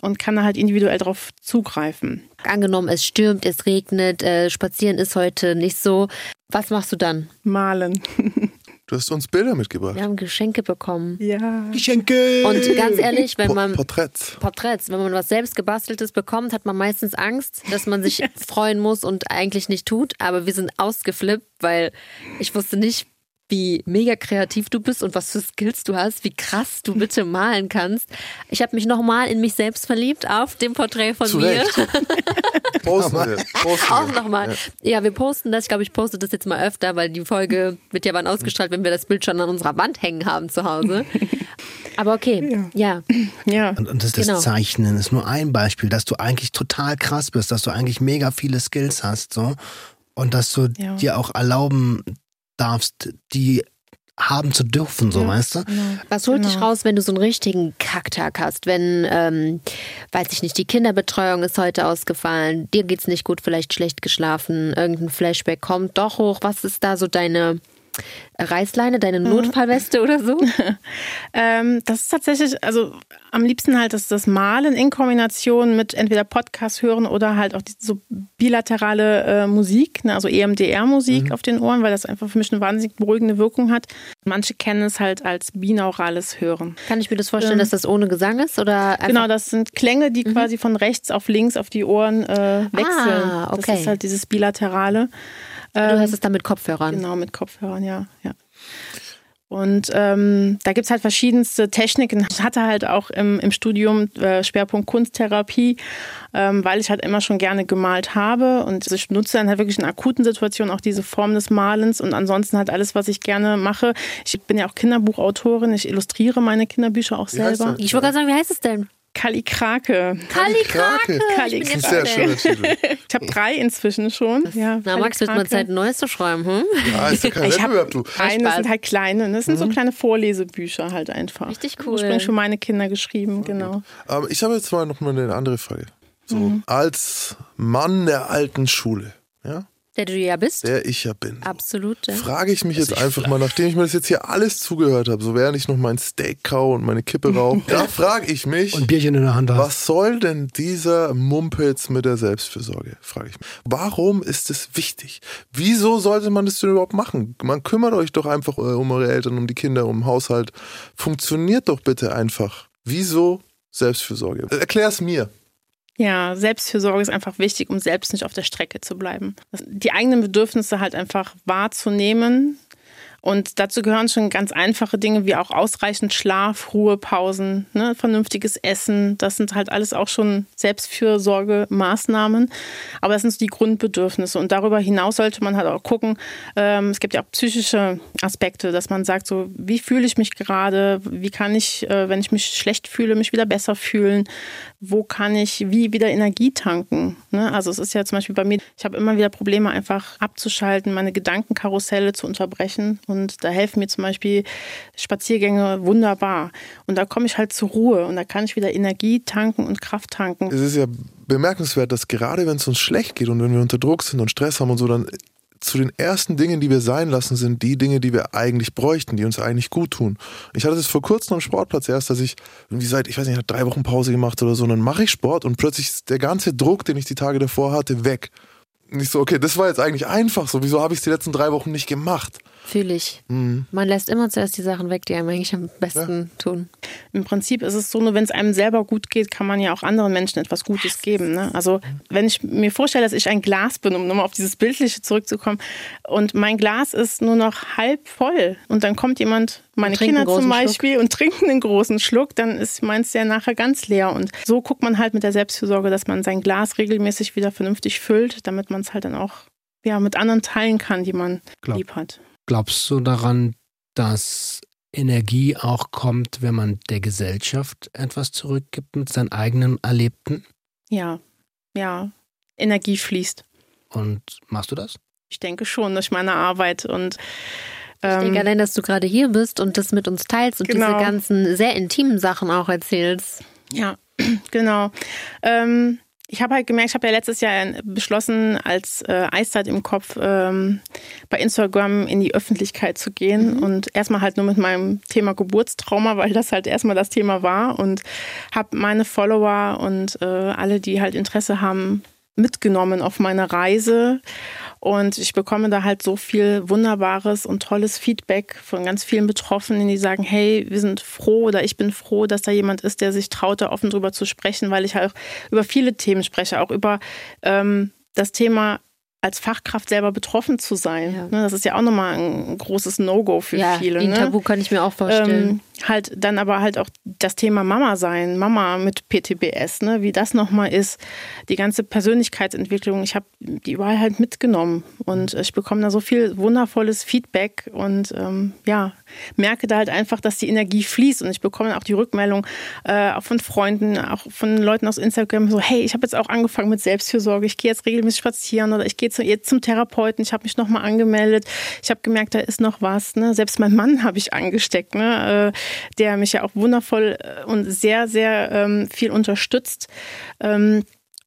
Und kann da halt individuell drauf zugreifen. Angenommen, es stürmt, es regnet, äh, spazieren ist heute nicht so. Was machst du dann? Malen. Du hast uns Bilder mitgebracht. Wir haben Geschenke bekommen. Ja. Geschenke! Und ganz ehrlich, wenn man Porträts. Porträts, wenn man was selbst gebasteltes bekommt, hat man meistens Angst, dass man sich freuen muss und eigentlich nicht tut. Aber wir sind ausgeflippt, weil ich wusste nicht, wie mega kreativ du bist und was für Skills du hast, wie krass du bitte malen kannst. Ich habe mich nochmal in mich selbst verliebt auf dem Porträt von Zu mir. Posten wir. Posten Auch nochmal. Ja. wir posten das. Ich glaube, ich poste das jetzt mal öfter, weil die Folge wird ja wann ausgestrahlt, wenn wir das Bild schon an unserer Wand hängen haben zu Hause. Aber okay, ja. Ja. Und, und das, das Genau. Zeichnen ist nur ein Beispiel, dass du eigentlich total krass bist, dass du eigentlich mega viele Skills hast, so. Und dass du Ja. dir auch erlauben darfst, die haben zu dürfen, so, weißt du? Was holt dich Genau. raus, wenn du so einen richtigen Kacktag hast? Wenn, ähm, weiß ich nicht, die Kinderbetreuung ist heute ausgefallen, dir geht's nicht gut, vielleicht schlecht geschlafen, irgendein Flashback kommt doch hoch. Was ist da so deine Reißleine, deine Mhm. Notfallweste oder so? Ähm, das ist tatsächlich, also am liebsten halt das, das Malen in Kombination mit entweder Podcast hören oder halt auch die, so bilaterale äh, Musik, ne, also EMDR-Musik auf den Ohren, weil das einfach für mich eine wahnsinnig beruhigende Wirkung hat. Manche kennen es halt als binaurales Hören. Kann ich mir das vorstellen, dass das ohne Gesang ist? Oder Genau, das sind Klänge, die quasi von rechts auf links auf die Ohren äh, wechseln. Ah, okay. Das ist halt dieses bilaterale. Du hörst es dann mit Kopfhörern? Genau, mit Kopfhörern, ja. ja. Und ähm, da gibt's halt verschiedenste Techniken. Ich hatte halt auch im, im Studium äh, Schwerpunkt Kunsttherapie, ähm, weil ich halt immer schon gerne gemalt habe. Und ich nutze dann halt wirklich in akuten Situationen auch diese Form des Malens und ansonsten halt alles, was ich gerne mache. Ich bin ja auch Kinderbuchautorin, ich illustriere meine Kinderbücher auch Wie selber. Ich wollte gerade sagen, wie heißt es denn? Kalli Krake. Kalli Krake. Kalli Ich bin Das ist ein jetzt sehr schöner Titel. Ich habe drei inzwischen schon. Ja, Na, Max, wird mal Zeit, ein neues zu schreiben, hm? Ja, ist ja kein Ich Wettbewerb, du. Nein, das sind halt kleine. Das sind so kleine Vorlesebücher halt einfach. Richtig cool. Ursprünglich für meine Kinder geschrieben, genau. Aber ich habe jetzt mal noch mal eine andere Frage. So, Mhm. als Mann der alten Schule, ja, Der du ja bist. der ich ja bin, Absolut. ja. frage ich mich jetzt einfach mal, nachdem ich mir das jetzt hier alles zugehört habe, so während ich noch mein Steak kau und meine Kippe rauche, da frage ich mich, Und Bierchen in der Hand hast. was soll denn dieser Mumpitz mit der Selbstfürsorge, frage ich mich. Warum ist es wichtig? Wieso sollte man das denn überhaupt machen? Man kümmert euch doch einfach äh, um eure Eltern, um die Kinder, um den Haushalt. Funktioniert doch bitte einfach. Wieso Selbstfürsorge? Erklär's mir. Ja, Selbstfürsorge ist einfach wichtig, um selbst nicht auf der Strecke zu bleiben. Die eigenen Bedürfnisse halt einfach wahrzunehmen. Und dazu gehören schon ganz einfache Dinge wie auch ausreichend Schlaf, Ruhepausen, ne, vernünftiges Essen. Das sind halt alles auch schon Selbstfürsorgemaßnahmen. Aber das sind so die Grundbedürfnisse. Und darüber hinaus sollte man halt auch gucken, ähm, es gibt ja auch psychische Aspekte, dass man sagt, so, wie fühle ich mich gerade? Wie kann ich, äh, wenn ich mich schlecht fühle, mich wieder besser fühlen? Wo kann ich wie wieder Energie tanken? Ne? Also es ist ja zum Beispiel bei mir, ich habe immer wieder Probleme, einfach abzuschalten, meine Gedankenkarusselle zu unterbrechen. Da helfen mir zum Beispiel Spaziergänge wunderbar. Und da komme ich halt zur Ruhe und da kann ich wieder Energie tanken und Kraft tanken. Es ist ja bemerkenswert, dass gerade wenn es uns schlecht geht und wenn wir unter Druck sind und Stress haben und so, dann zu den ersten Dingen, die wir sein lassen, sind die Dinge, die wir eigentlich bräuchten, die uns eigentlich gut tun. Ich hatte das vor kurzem am Sportplatz erst, dass ich irgendwie seit, ich weiß nicht, drei Wochen Pause gemacht oder so, und dann mache ich Sport und plötzlich ist der ganze Druck, den ich die Tage davor hatte, weg. Und ich so, okay, das war jetzt eigentlich einfach so. Wieso habe ich es die letzten drei Wochen nicht gemacht? Fühle ich. Mhm. Man lässt immer zuerst die Sachen weg, die einem eigentlich am besten tun. Im Prinzip ist es so, nur wenn es einem selber gut geht, kann man ja auch anderen Menschen etwas Gutes geben. Ne? Also wenn ich mir vorstelle, dass ich ein Glas bin, um nochmal auf dieses Bildliche zurückzukommen, und mein Glas ist nur noch halb voll und dann kommt jemand, meine Kinder zum Beispiel, und trinkt einen großen Schluck, dann ist meins ja nachher ganz leer. Und so guckt man halt mit der Selbstfürsorge, dass man sein Glas regelmäßig wieder vernünftig füllt, damit man es halt dann auch ja, mit anderen teilen kann, die man Klar. lieb hat. Glaubst du daran, dass Energie auch kommt, wenn man der Gesellschaft etwas zurückgibt mit seinem eigenen Erlebten? Ja, ja. Energie fließt. Und machst du das? Ich denke schon durch meine Arbeit und Ich denke ähm, allein, dass du gerade hier bist und das mit uns teilst und Genau. diese ganzen sehr intimen Sachen auch erzählst. Ja, genau. Ähm, ich habe halt gemerkt, ich habe ja letztes Jahr beschlossen, als äh, Eiszeit im Kopf ähm, bei Instagram in die Öffentlichkeit zu gehen und erstmal halt nur mit meinem Thema Geburtstrauma, weil das halt erstmal das Thema war und habe meine Follower und äh, alle, die halt Interesse haben, mitgenommen auf meine Reise. Und ich bekomme da halt so viel wunderbares und tolles Feedback von ganz vielen Betroffenen, die sagen, hey, wir sind froh oder ich bin froh, dass da jemand ist, der sich traut, da offen drüber zu sprechen, weil ich halt auch über viele Themen spreche, auch über ähm, das Thema als Fachkraft selber betroffen zu sein. Ja. Ne, Das ist ja auch nochmal ein großes No-Go für ja, viele. ein ne? Tabu kann ich mir auch vorstellen. Ähm, halt dann aber halt auch das Thema Mama sein, Mama mit PTBS, ne, wie das nochmal ist, die ganze Persönlichkeitsentwicklung, ich habe die überall halt mitgenommen und ich bekomme da so viel wundervolles Feedback und ähm, ja, merke da halt einfach, dass die Energie fließt und ich bekomme auch die Rückmeldung äh, auch von Freunden, auch von Leuten aus Instagram so, hey, ich habe jetzt auch angefangen mit Selbstfürsorge, ich gehe jetzt regelmäßig spazieren oder ich gehe zu, jetzt zum Therapeuten, ich habe mich nochmal angemeldet, ich habe gemerkt, da ist noch was, ne? selbst mein Mann habe ich angesteckt, ne? äh, der mich ja auch wundervoll äh, und sehr, sehr ähm, viel unterstützt. Ähm,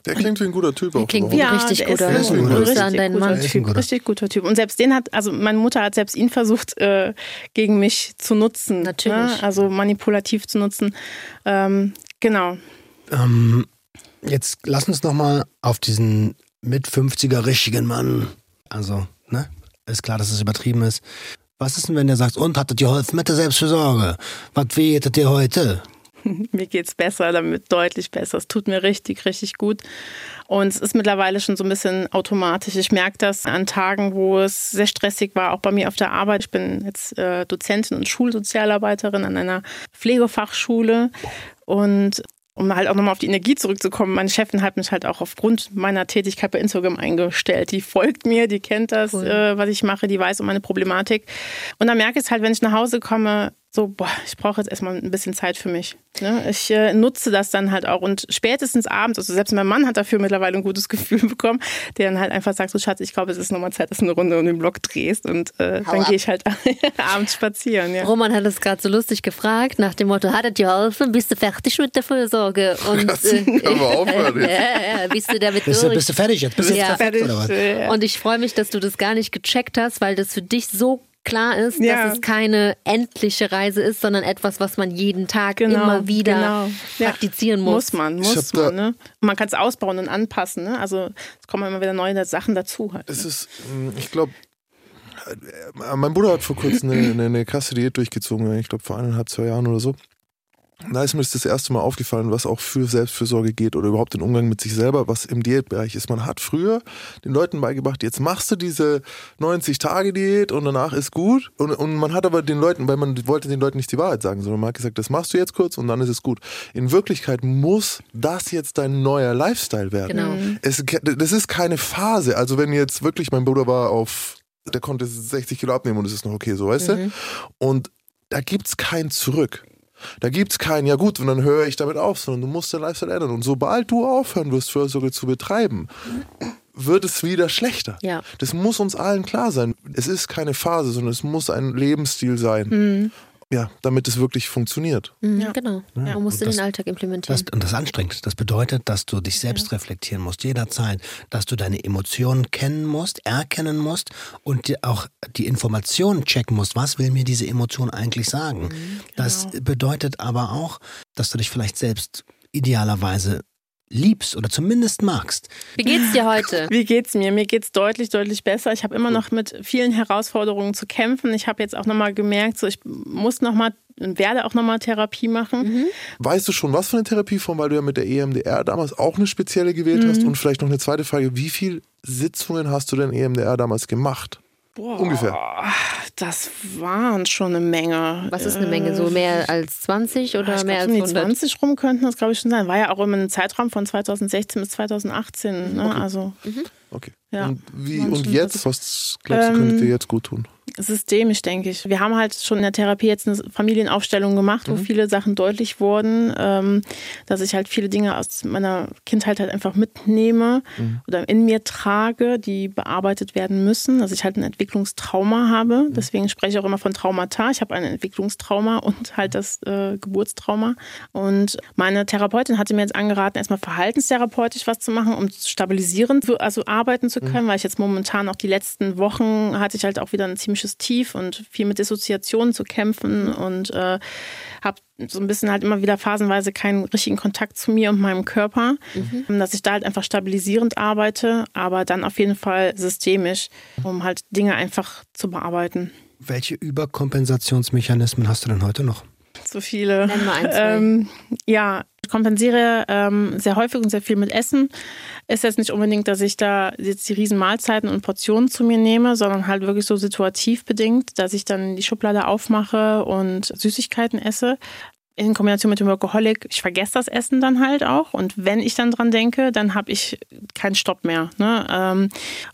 Der klingt wie ein guter Typ auch. klingt wie- richtig der gut, ist oder? ein Grüße richtig an deinen guter Mann. Ein Typ, guter. richtig guter Typ. Und selbst den hat, also meine Mutter hat selbst ihn versucht, äh, gegen mich zu nutzen. Natürlich. Ne? Also manipulativ zu nutzen. Ähm, genau. Ähm, jetzt lass uns nochmal auf diesen mit 50er richtigen Mann. Also, ne? Ist klar, dass es übertrieben ist. Was ist denn, wenn der sagt, und hattet ihr geholfen mit der Selbstfürsorge? Was wehtet ihr heute? Mir geht's besser, damit deutlich besser. Es tut mir richtig, richtig gut. Und es ist mittlerweile schon so ein bisschen automatisch. Ich merke das an Tagen, wo es sehr stressig war, auch bei mir auf der Arbeit. Ich bin jetzt äh, Dozentin und Schulsozialarbeiterin an einer Pflegefachschule. Und um halt auch nochmal auf die Energie zurückzukommen, meine Chefin hat mich halt auch aufgrund meiner Tätigkeit bei Instagram eingestellt. Die folgt mir, die kennt das, Cool. äh, was ich mache, die weiß um meine Problematik. Und dann merke ich es halt, wenn ich nach Hause komme, so, boah, ich brauche jetzt erstmal ein bisschen Zeit für mich. Ne? Ich äh, nutze das dann halt auch. Und spätestens abends, also selbst mein Mann hat dafür mittlerweile ein gutes Gefühl bekommen, der dann halt einfach sagt, so Schatz, ich glaube, es ist nochmal Zeit, dass du eine Runde um den Block drehst. Und äh, dann gehe ich halt abends spazieren. Ja. Roman hat es gerade so lustig gefragt, nach dem Motto, hattet ihr geholfen, bist du fertig mit der Fürsorge? Und, äh, Können wir aufhören jetzt? ja, ja, bist du damit Bist du, bist du fertig jetzt? Bist du jetzt Ja. perfekt oder was? Äh, Und ich freue mich, dass du das gar nicht gecheckt hast, weil das für dich so klar ist, Ja. dass es keine endliche Reise ist, sondern etwas, was man jeden Tag Genau, immer wieder genau. Ja. praktizieren muss. Muss man, muss man. Ne? Und man kann es ausbauen und anpassen. Ne? Also es kommen immer wieder neue Sachen dazu. Halt, Es ne? ist, mh, ich glaube, mein Bruder hat vor kurzem eine, eine, eine krasse Diät durchgezogen, ich glaube vor eineinhalb, zwei Jahren oder so. Da ist mir das, das erste Mal aufgefallen, was auch für Selbstfürsorge geht oder überhaupt den Umgang mit sich selber, was im Diätbereich ist. Man hat früher den Leuten beigebracht, jetzt machst du diese 90-Tage-Diät und danach ist gut. Und, und man hat aber den Leuten, weil man wollte den Leuten nicht die Wahrheit sagen, sondern man hat gesagt, das machst du jetzt kurz und dann ist es gut. In Wirklichkeit muss das jetzt dein neuer Lifestyle werden. Genau. Es, das ist keine Phase. Also wenn jetzt wirklich, mein Bruder war auf, der konnte 60 Kilo abnehmen und es ist noch okay, so weißt du? Und da gibt's kein Zurück. Da gibt's kein, ja gut, und dann höre ich damit auf, sondern du musst dein Lifestyle ändern. Und sobald du aufhören wirst, Fürsorge zu betreiben, wird es wieder schlechter. Ja. Das muss uns allen klar sein. Es ist keine Phase, sondern es muss ein Lebensstil sein. Ja, damit es wirklich funktioniert. Mhm, Ja. Genau. Man muss Und in das- den Alltag implementieren. Das, und das ist anstrengend. Das bedeutet, dass du dich selbst reflektieren musst, jederzeit, dass du deine Emotionen kennen musst, erkennen musst und dir auch die Informationen checken musst. Was will mir diese Emotion eigentlich sagen? Das bedeutet aber auch, dass du dich vielleicht selbst idealerweise liebst oder zumindest magst. Wie geht's dir heute? Wie geht's mir? Mir geht's deutlich, deutlich besser. Ich habe immer noch mit vielen Herausforderungen zu kämpfen. Ich habe jetzt auch nochmal gemerkt, so ich muss nochmal und werde auch nochmal Therapie machen. Weißt du schon was von der Therapieform, weil du ja mit der EMDR damals auch eine spezielle gewählt hast? Und vielleicht noch eine zweite Frage, wie viele Sitzungen hast du denn EMDR damals gemacht? Boah, Ungefähr. Das waren schon eine Menge. Was ist eine Menge? So mehr als 20 oder ich mehr glaub, als um die 100? 20 rum könnten das, glaube ich, schon sein. War ja auch immer ein Zeitraum von 2016 bis 2018. Ne? Also Okay. Ja. Und, wie, und jetzt, was glaubst du, Ähm, könnte dir jetzt gut tun? Systemisch, denke ich. Wir haben halt schon in der Therapie jetzt eine Familienaufstellung gemacht, wo mhm. viele Sachen deutlich wurden, ähm, dass ich halt viele Dinge aus meiner Kindheit halt einfach mitnehme mhm. oder in mir trage, die bearbeitet werden müssen, dass ich halt ein Entwicklungstrauma habe. Mhm. Deswegen spreche ich auch immer von Traumata. Ich habe ein Entwicklungstrauma und halt das äh, Geburtstrauma. Und meine Therapeutin hatte mir jetzt angeraten, erstmal verhaltenstherapeutisch was zu machen, um stabilisierend also arbeiten zu können, mhm. weil ich jetzt momentan auch die letzten Wochen hatte ich halt auch wieder ein ziemliches Tief und viel mit Dissoziationen zu kämpfen und äh, habe so ein bisschen halt immer wieder phasenweise keinen richtigen Kontakt zu mir und meinem Körper, mhm. dass ich da halt einfach stabilisierend arbeite, aber dann auf jeden Fall systemisch, um halt Dinge einfach zu bearbeiten. Welche Überkompensationsmechanismen hast du denn heute noch? So viele. Nenn mal ein, ähm, ja, ich kompensiere ähm, sehr häufig und sehr viel mit Essen. Ist jetzt nicht unbedingt, dass ich da jetzt die riesen Mahlzeiten und Portionen zu mir nehme, sondern halt wirklich so situativ bedingt, dass ich dann die Schublade aufmache und Süßigkeiten esse in Kombination mit dem Workaholic, ich vergesse das Essen dann halt auch. Und wenn ich dann dran denke, dann habe ich keinen Stopp mehr. Ne? Ähm,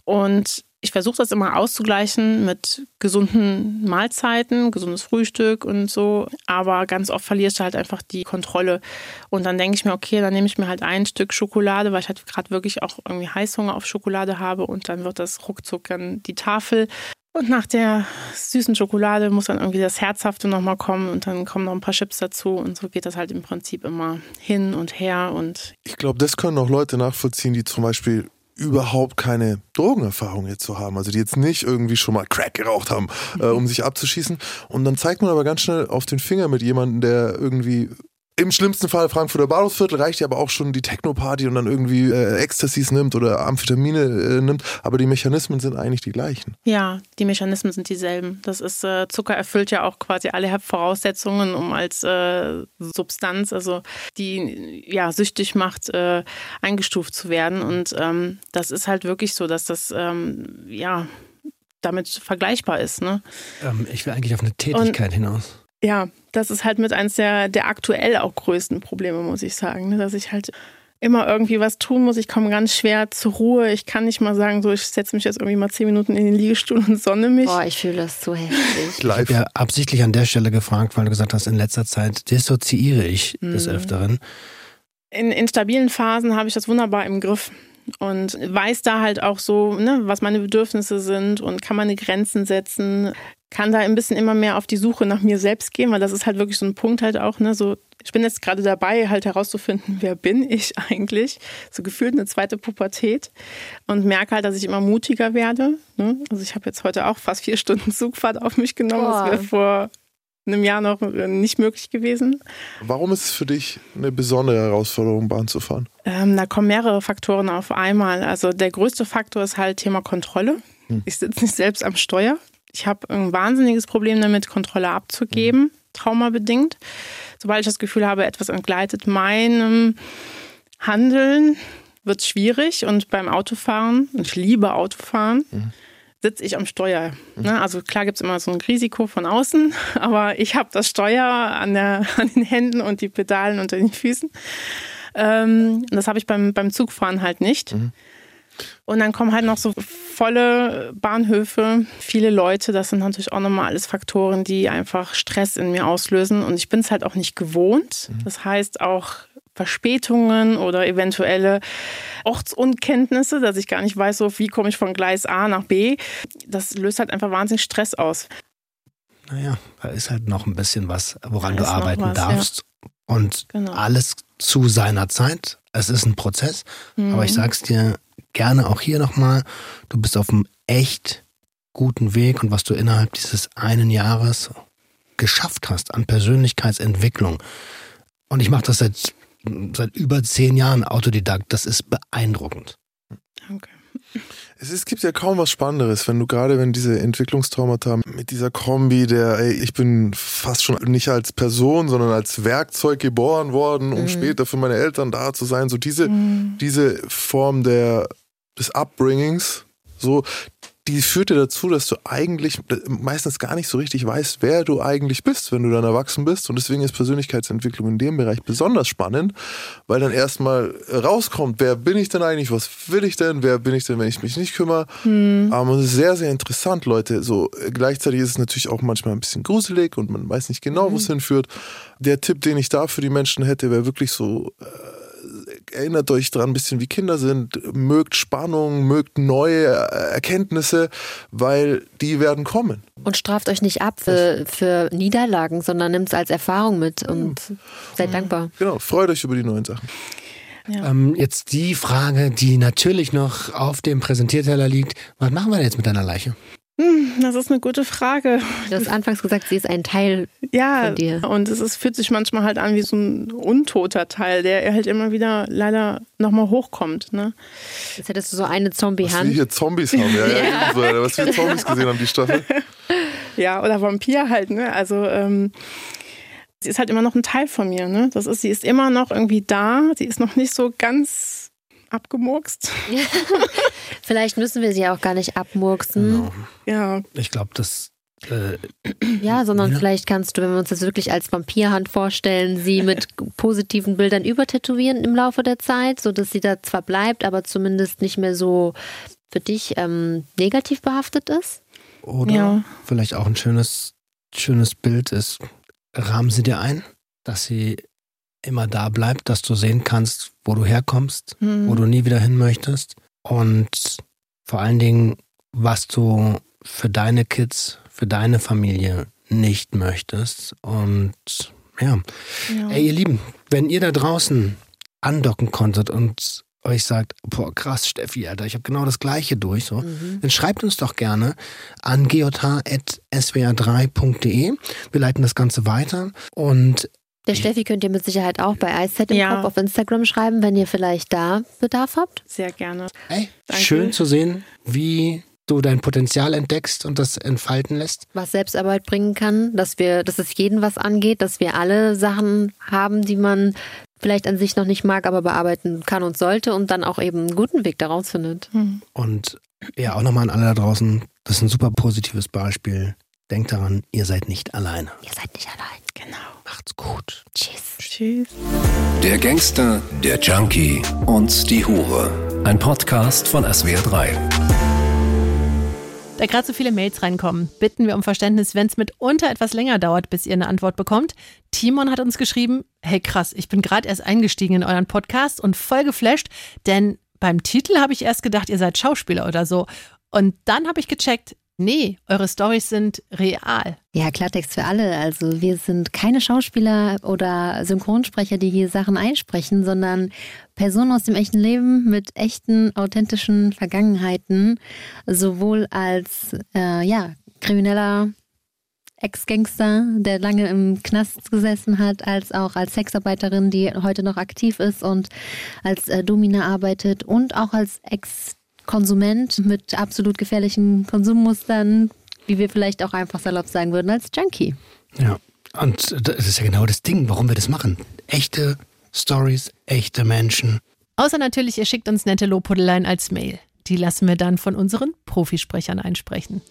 und ich versuche das immer auszugleichen mit gesunden Mahlzeiten, gesundes Frühstück und so. Aber ganz oft verlierst du halt einfach die Kontrolle. Und dann denke ich mir, okay, dann nehme ich mir halt ein Stück Schokolade, weil ich halt gerade wirklich auch irgendwie Heißhunger auf Schokolade habe. Und dann wird das ruckzuck dann die Tafel. Und nach der süßen Schokolade muss dann irgendwie das Herzhafte nochmal kommen und dann kommen noch ein paar Chips dazu und so geht das halt im Prinzip immer hin und her und. Ich glaube, das können auch Leute nachvollziehen, die zum Beispiel überhaupt keine Drogenerfahrung jetzt zu haben, also die jetzt nicht irgendwie schon mal Crack geraucht haben, äh, um sich abzuschießen. Und dann zeigt man aber ganz schnell auf den Finger mit jemandem, der irgendwie im schlimmsten Fall Frankfurter Bahnhofsviertel reicht ja aber auch schon die Techno-Party und dann irgendwie äh, Ecstasys nimmt oder Amphetamine äh, nimmt. Aber die Mechanismen sind eigentlich die gleichen. Ja, die Mechanismen sind dieselben. Das ist, äh, Zucker erfüllt ja auch quasi alle Voraussetzungen, um als äh, Substanz, also die ja süchtig macht, äh, eingestuft zu werden. Und ähm, das ist halt wirklich so, dass das ähm, ja damit vergleichbar ist. Ne? Ähm, ich will eigentlich auf eine Tätigkeit und, hinaus. Ja, das ist halt mit eins der, der aktuell auch größten Probleme, muss ich sagen. Ne? Dass ich halt immer irgendwie was tun muss. Ich komme ganz schwer zur Ruhe. Ich kann nicht mal sagen, so ich setze mich jetzt irgendwie mal zehn Minuten in den Liegestuhl und sonne mich. Boah, ich fühle das so heftig. Ich habe ja absichtlich an der Stelle gefragt, weil du gesagt hast, in letzter Zeit dissoziiere ich mhm. des Öfteren. In, in stabilen Phasen habe ich das wunderbar im Griff und weiß da halt auch so, ne, was meine Bedürfnisse sind und kann meine Grenzen setzen, kann da ein bisschen immer mehr auf die Suche nach mir selbst gehen, weil das ist halt wirklich so ein Punkt halt auch, ne, so ich bin jetzt gerade dabei, halt herauszufinden, wer bin ich eigentlich? So gefühlt eine zweite Pubertät und merke halt, dass ich immer mutiger werde. Ne? Also ich habe jetzt heute auch fast vier Stunden Zugfahrt auf mich genommen. Das wäre vor einem Jahr noch nicht möglich gewesen. Warum ist es für dich eine besondere Herausforderung, Bahn zu fahren? Ähm, da kommen mehrere Faktoren auf einmal. Also der größte Faktor ist halt Thema Kontrolle. Hm. Ich sitze nicht selbst am Steuer. Ich habe ein wahnsinniges Problem damit, Kontrolle abzugeben, mhm. traumabedingt. Sobald ich das Gefühl habe, etwas entgleitet meinem Handeln, wird es schwierig. Und beim Autofahren, und ich liebe Autofahren, mhm. Sitze ich am Steuer. Mhm. Ne? Also klar gibt es immer so ein Risiko von außen, aber ich habe das Steuer an, der, an den Händen und die Pedalen unter den Füßen. Ähm, das habe ich beim, beim Zugfahren halt nicht. Mhm. Und dann kommen halt noch so volle Bahnhöfe, viele Leute. Das sind natürlich auch nochmal alles Faktoren, die einfach Stress in mir auslösen. Und ich bin es halt auch nicht gewohnt. Mhm. Das heißt auch Verspätungen oder eventuelle Ortsunkenntnisse, dass ich gar nicht weiß, so wie komme ich von Gleis A nach B. Das löst halt einfach wahnsinnig Stress aus. Naja, da ist halt noch ein bisschen was, woran du arbeiten was, darfst. Ja. Und genau. alles zu seiner Zeit. Es ist ein Prozess. Mhm. Aber ich sag's dir, gerne auch hier nochmal, du bist auf einem echt guten Weg und was du innerhalb dieses einen Jahres geschafft hast an Persönlichkeitsentwicklung. Und ich mache das seit, seit über zehn Jahren Autodidakt. Das ist beeindruckend. Danke. Es, ist, es gibt ja kaum was Spannenderes, wenn du gerade, wenn diese Entwicklungstraumata mit dieser Kombi der, ey, ich bin fast schon nicht als Person, sondern als Werkzeug geboren worden, um mhm. später für meine Eltern da zu sein, so diese, mhm. diese Form der des Upbringings, so, die führt dir dazu, dass du eigentlich meistens gar nicht so richtig weißt, wer du eigentlich bist, wenn du dann erwachsen bist. Und deswegen ist Persönlichkeitsentwicklung in dem Bereich besonders spannend, weil dann erstmal rauskommt, wer bin ich denn eigentlich, was will ich denn, wer bin ich denn, wenn ich mich nicht kümmere. Hm. Und es ist sehr, sehr interessant, Leute. So gleichzeitig ist es natürlich auch manchmal ein bisschen gruselig und man weiß nicht genau, wo es mhm. hinführt. Der Tipp, den ich da für die Menschen hätte, wäre wirklich so. Äh, erinnert euch dran ein bisschen wie Kinder sind, mögt Spannung, mögt neue Erkenntnisse, weil die werden kommen. Und straft euch nicht ab für, für Niederlagen, sondern nimmt es als Erfahrung mit und ja. seid mhm. dankbar. Genau, freut euch über die neuen Sachen. Ja. Ähm, jetzt die Frage, die natürlich noch auf dem Präsentierteller liegt. Was machen wir jetzt mit deiner Leiche? Hm, das ist eine gute Frage. Du hast anfangs gesagt, sie ist ein Teil ja, von dir. Und es ist, fühlt sich manchmal halt an wie so ein untoter Teil, der halt immer wieder leider nochmal hochkommt. Ne? Jetzt hättest du so eine Zombie-Hand. Was wir hier Zombies haben, ja, ja. ja. So, was wir Zombies gesehen haben, die Staffel. Ja, oder Vampir halt, ne? Also ähm, sie ist halt immer noch ein Teil von mir, ne? Das ist, sie ist immer noch irgendwie da, sie ist noch nicht so ganz abgemurkst. Vielleicht müssen wir sie auch gar nicht abmurksen. Genau. Ja. Ich glaube, das. Äh, ja, sondern ja. vielleicht kannst du, wenn wir uns das wirklich als Vampirhand vorstellen, sie mit positiven Bildern übertätowieren im Laufe der Zeit, sodass sie da zwar bleibt, aber zumindest nicht mehr so für dich ähm, negativ behaftet ist. Oder ja. vielleicht auch ein schönes, schönes Bild ist, rahmen sie dir ein, dass sie immer da bleibt, dass du sehen kannst, wo du herkommst, mhm. wo du nie wieder hin möchtest und vor allen Dingen, was du für deine Kids, für deine Familie nicht möchtest. Und ja. ja. Ey, ihr Lieben, wenn ihr da draußen andocken konntet und euch sagt, boah, krass, Steffi, Alter, ich habe genau das Gleiche durch, so, mhm. dann schreibt uns doch gerne an gj.swr3.de. Wir leiten das Ganze weiter und der Steffi könnt ihr mit Sicherheit auch bei Eiszeit im ja. Kopf auf Instagram schreiben, wenn ihr vielleicht da Bedarf habt. Sehr gerne. Hey, schön zu sehen, wie du dein Potenzial entdeckst und das entfalten lässt. Was Selbstarbeit bringen kann, dass wir, dass es jeden was angeht, dass wir alle Sachen haben, die man vielleicht an sich noch nicht mag, aber bearbeiten kann und sollte und dann auch eben einen guten Weg daraus findet. Mhm. Und ja, auch nochmal an alle da draußen, das ist ein super positives Beispiel. Denkt daran, ihr seid nicht alleine. Ihr seid nicht allein. Genau. Macht's gut. Tschüss. Tschüss. Der Gangster, der Junkie und die Hure. Ein Podcast von SWR3. Da gerade so viele Mails reinkommen, bitten wir um Verständnis, wenn es mitunter etwas länger dauert, bis ihr eine Antwort bekommt. Timon hat uns geschrieben, hey krass, ich bin gerade erst eingestiegen in euren Podcast und voll geflasht, denn beim Titel habe ich erst gedacht, ihr seid Schauspieler oder so. Und dann habe ich gecheckt, Nee, eure Stories sind real. Ja, Klartext für alle. Also wir sind keine Schauspieler oder Synchronsprecher, die hier Sachen einsprechen, sondern Personen aus dem echten Leben mit echten, authentischen Vergangenheiten, sowohl als äh, ja, krimineller Ex-Gangster, der lange im Knast gesessen hat, als auch als Sexarbeiterin, die heute noch aktiv ist und als äh, Domina arbeitet und auch als Ex- Konsument mit absolut gefährlichen Konsummustern, wie wir vielleicht auch einfach salopp sagen würden, als Junkie. Ja, und das ist ja genau das Ding, warum wir das machen. Echte Stories, echte Menschen. Außer natürlich, ihr schickt uns nette Lobhudeleien als Mail. Die lassen wir dann von unseren Profisprechern einsprechen.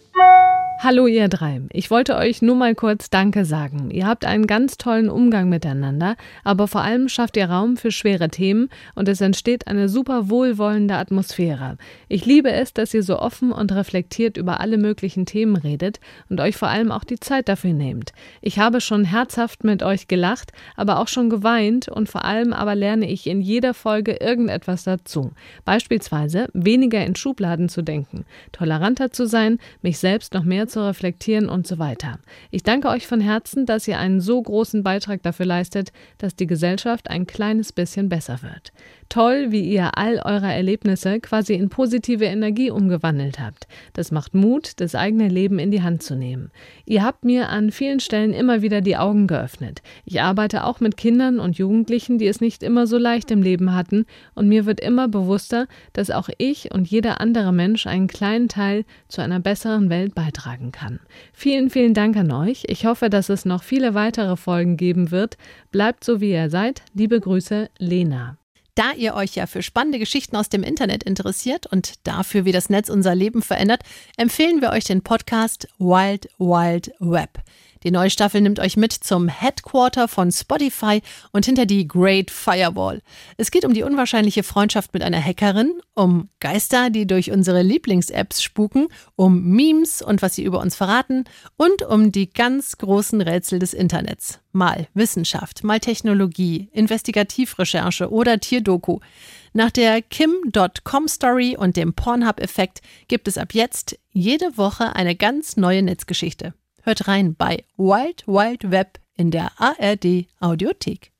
Hallo ihr drei. Ich wollte euch nur mal kurz Danke sagen. Ihr habt einen ganz tollen Umgang miteinander, aber vor allem schafft ihr Raum für schwere Themen und es entsteht eine super wohlwollende Atmosphäre. Ich liebe es, dass ihr so offen und reflektiert über alle möglichen Themen redet und euch vor allem auch die Zeit dafür nehmt. Ich habe schon herzhaft mit euch gelacht, aber auch schon geweint und vor allem aber lerne ich in jeder Folge irgendetwas dazu. Beispielsweise weniger in Schubladen zu denken, toleranter zu sein, mich selbst noch mehr zu reflektieren und so weiter. Ich danke euch von Herzen, dass ihr einen so großen Beitrag dafür leistet, dass die Gesellschaft ein kleines bisschen besser wird. Toll, wie ihr all eure Erlebnisse quasi in positive Energie umgewandelt habt. Das macht Mut, das eigene Leben in die Hand zu nehmen. Ihr habt mir an vielen Stellen immer wieder die Augen geöffnet. Ich arbeite auch mit Kindern und Jugendlichen, die es nicht immer so leicht im Leben hatten, und mir wird immer bewusster, dass auch ich und jeder andere Mensch einen kleinen Teil zu einer besseren Welt beitragen kann. Vielen, vielen Dank an euch. Ich hoffe, dass es noch viele weitere Folgen geben wird. Bleibt so, wie ihr seid. Liebe Grüße, Lena. Da ihr euch ja für spannende Geschichten aus dem Internet interessiert und dafür, wie das Netz unser Leben verändert, empfehlen wir euch den Podcast Wild Wild Web. Die neue Staffel nimmt euch mit zum Headquarter von Spotify und hinter die Great Firewall. Es geht um die unwahrscheinliche Freundschaft mit einer Hackerin, um Geister, die durch unsere Lieblings-Apps spuken, um Memes und was sie über uns verraten und um die ganz großen Rätsel des Internets. Mal Wissenschaft, mal Technologie, Investigativrecherche oder Tierdoku. Nach der Kim.com Story und dem Pornhub-Effekt gibt es ab jetzt jede Woche eine ganz neue Netzgeschichte. Hört rein bei Wild Wild Web in der ARD Audiothek.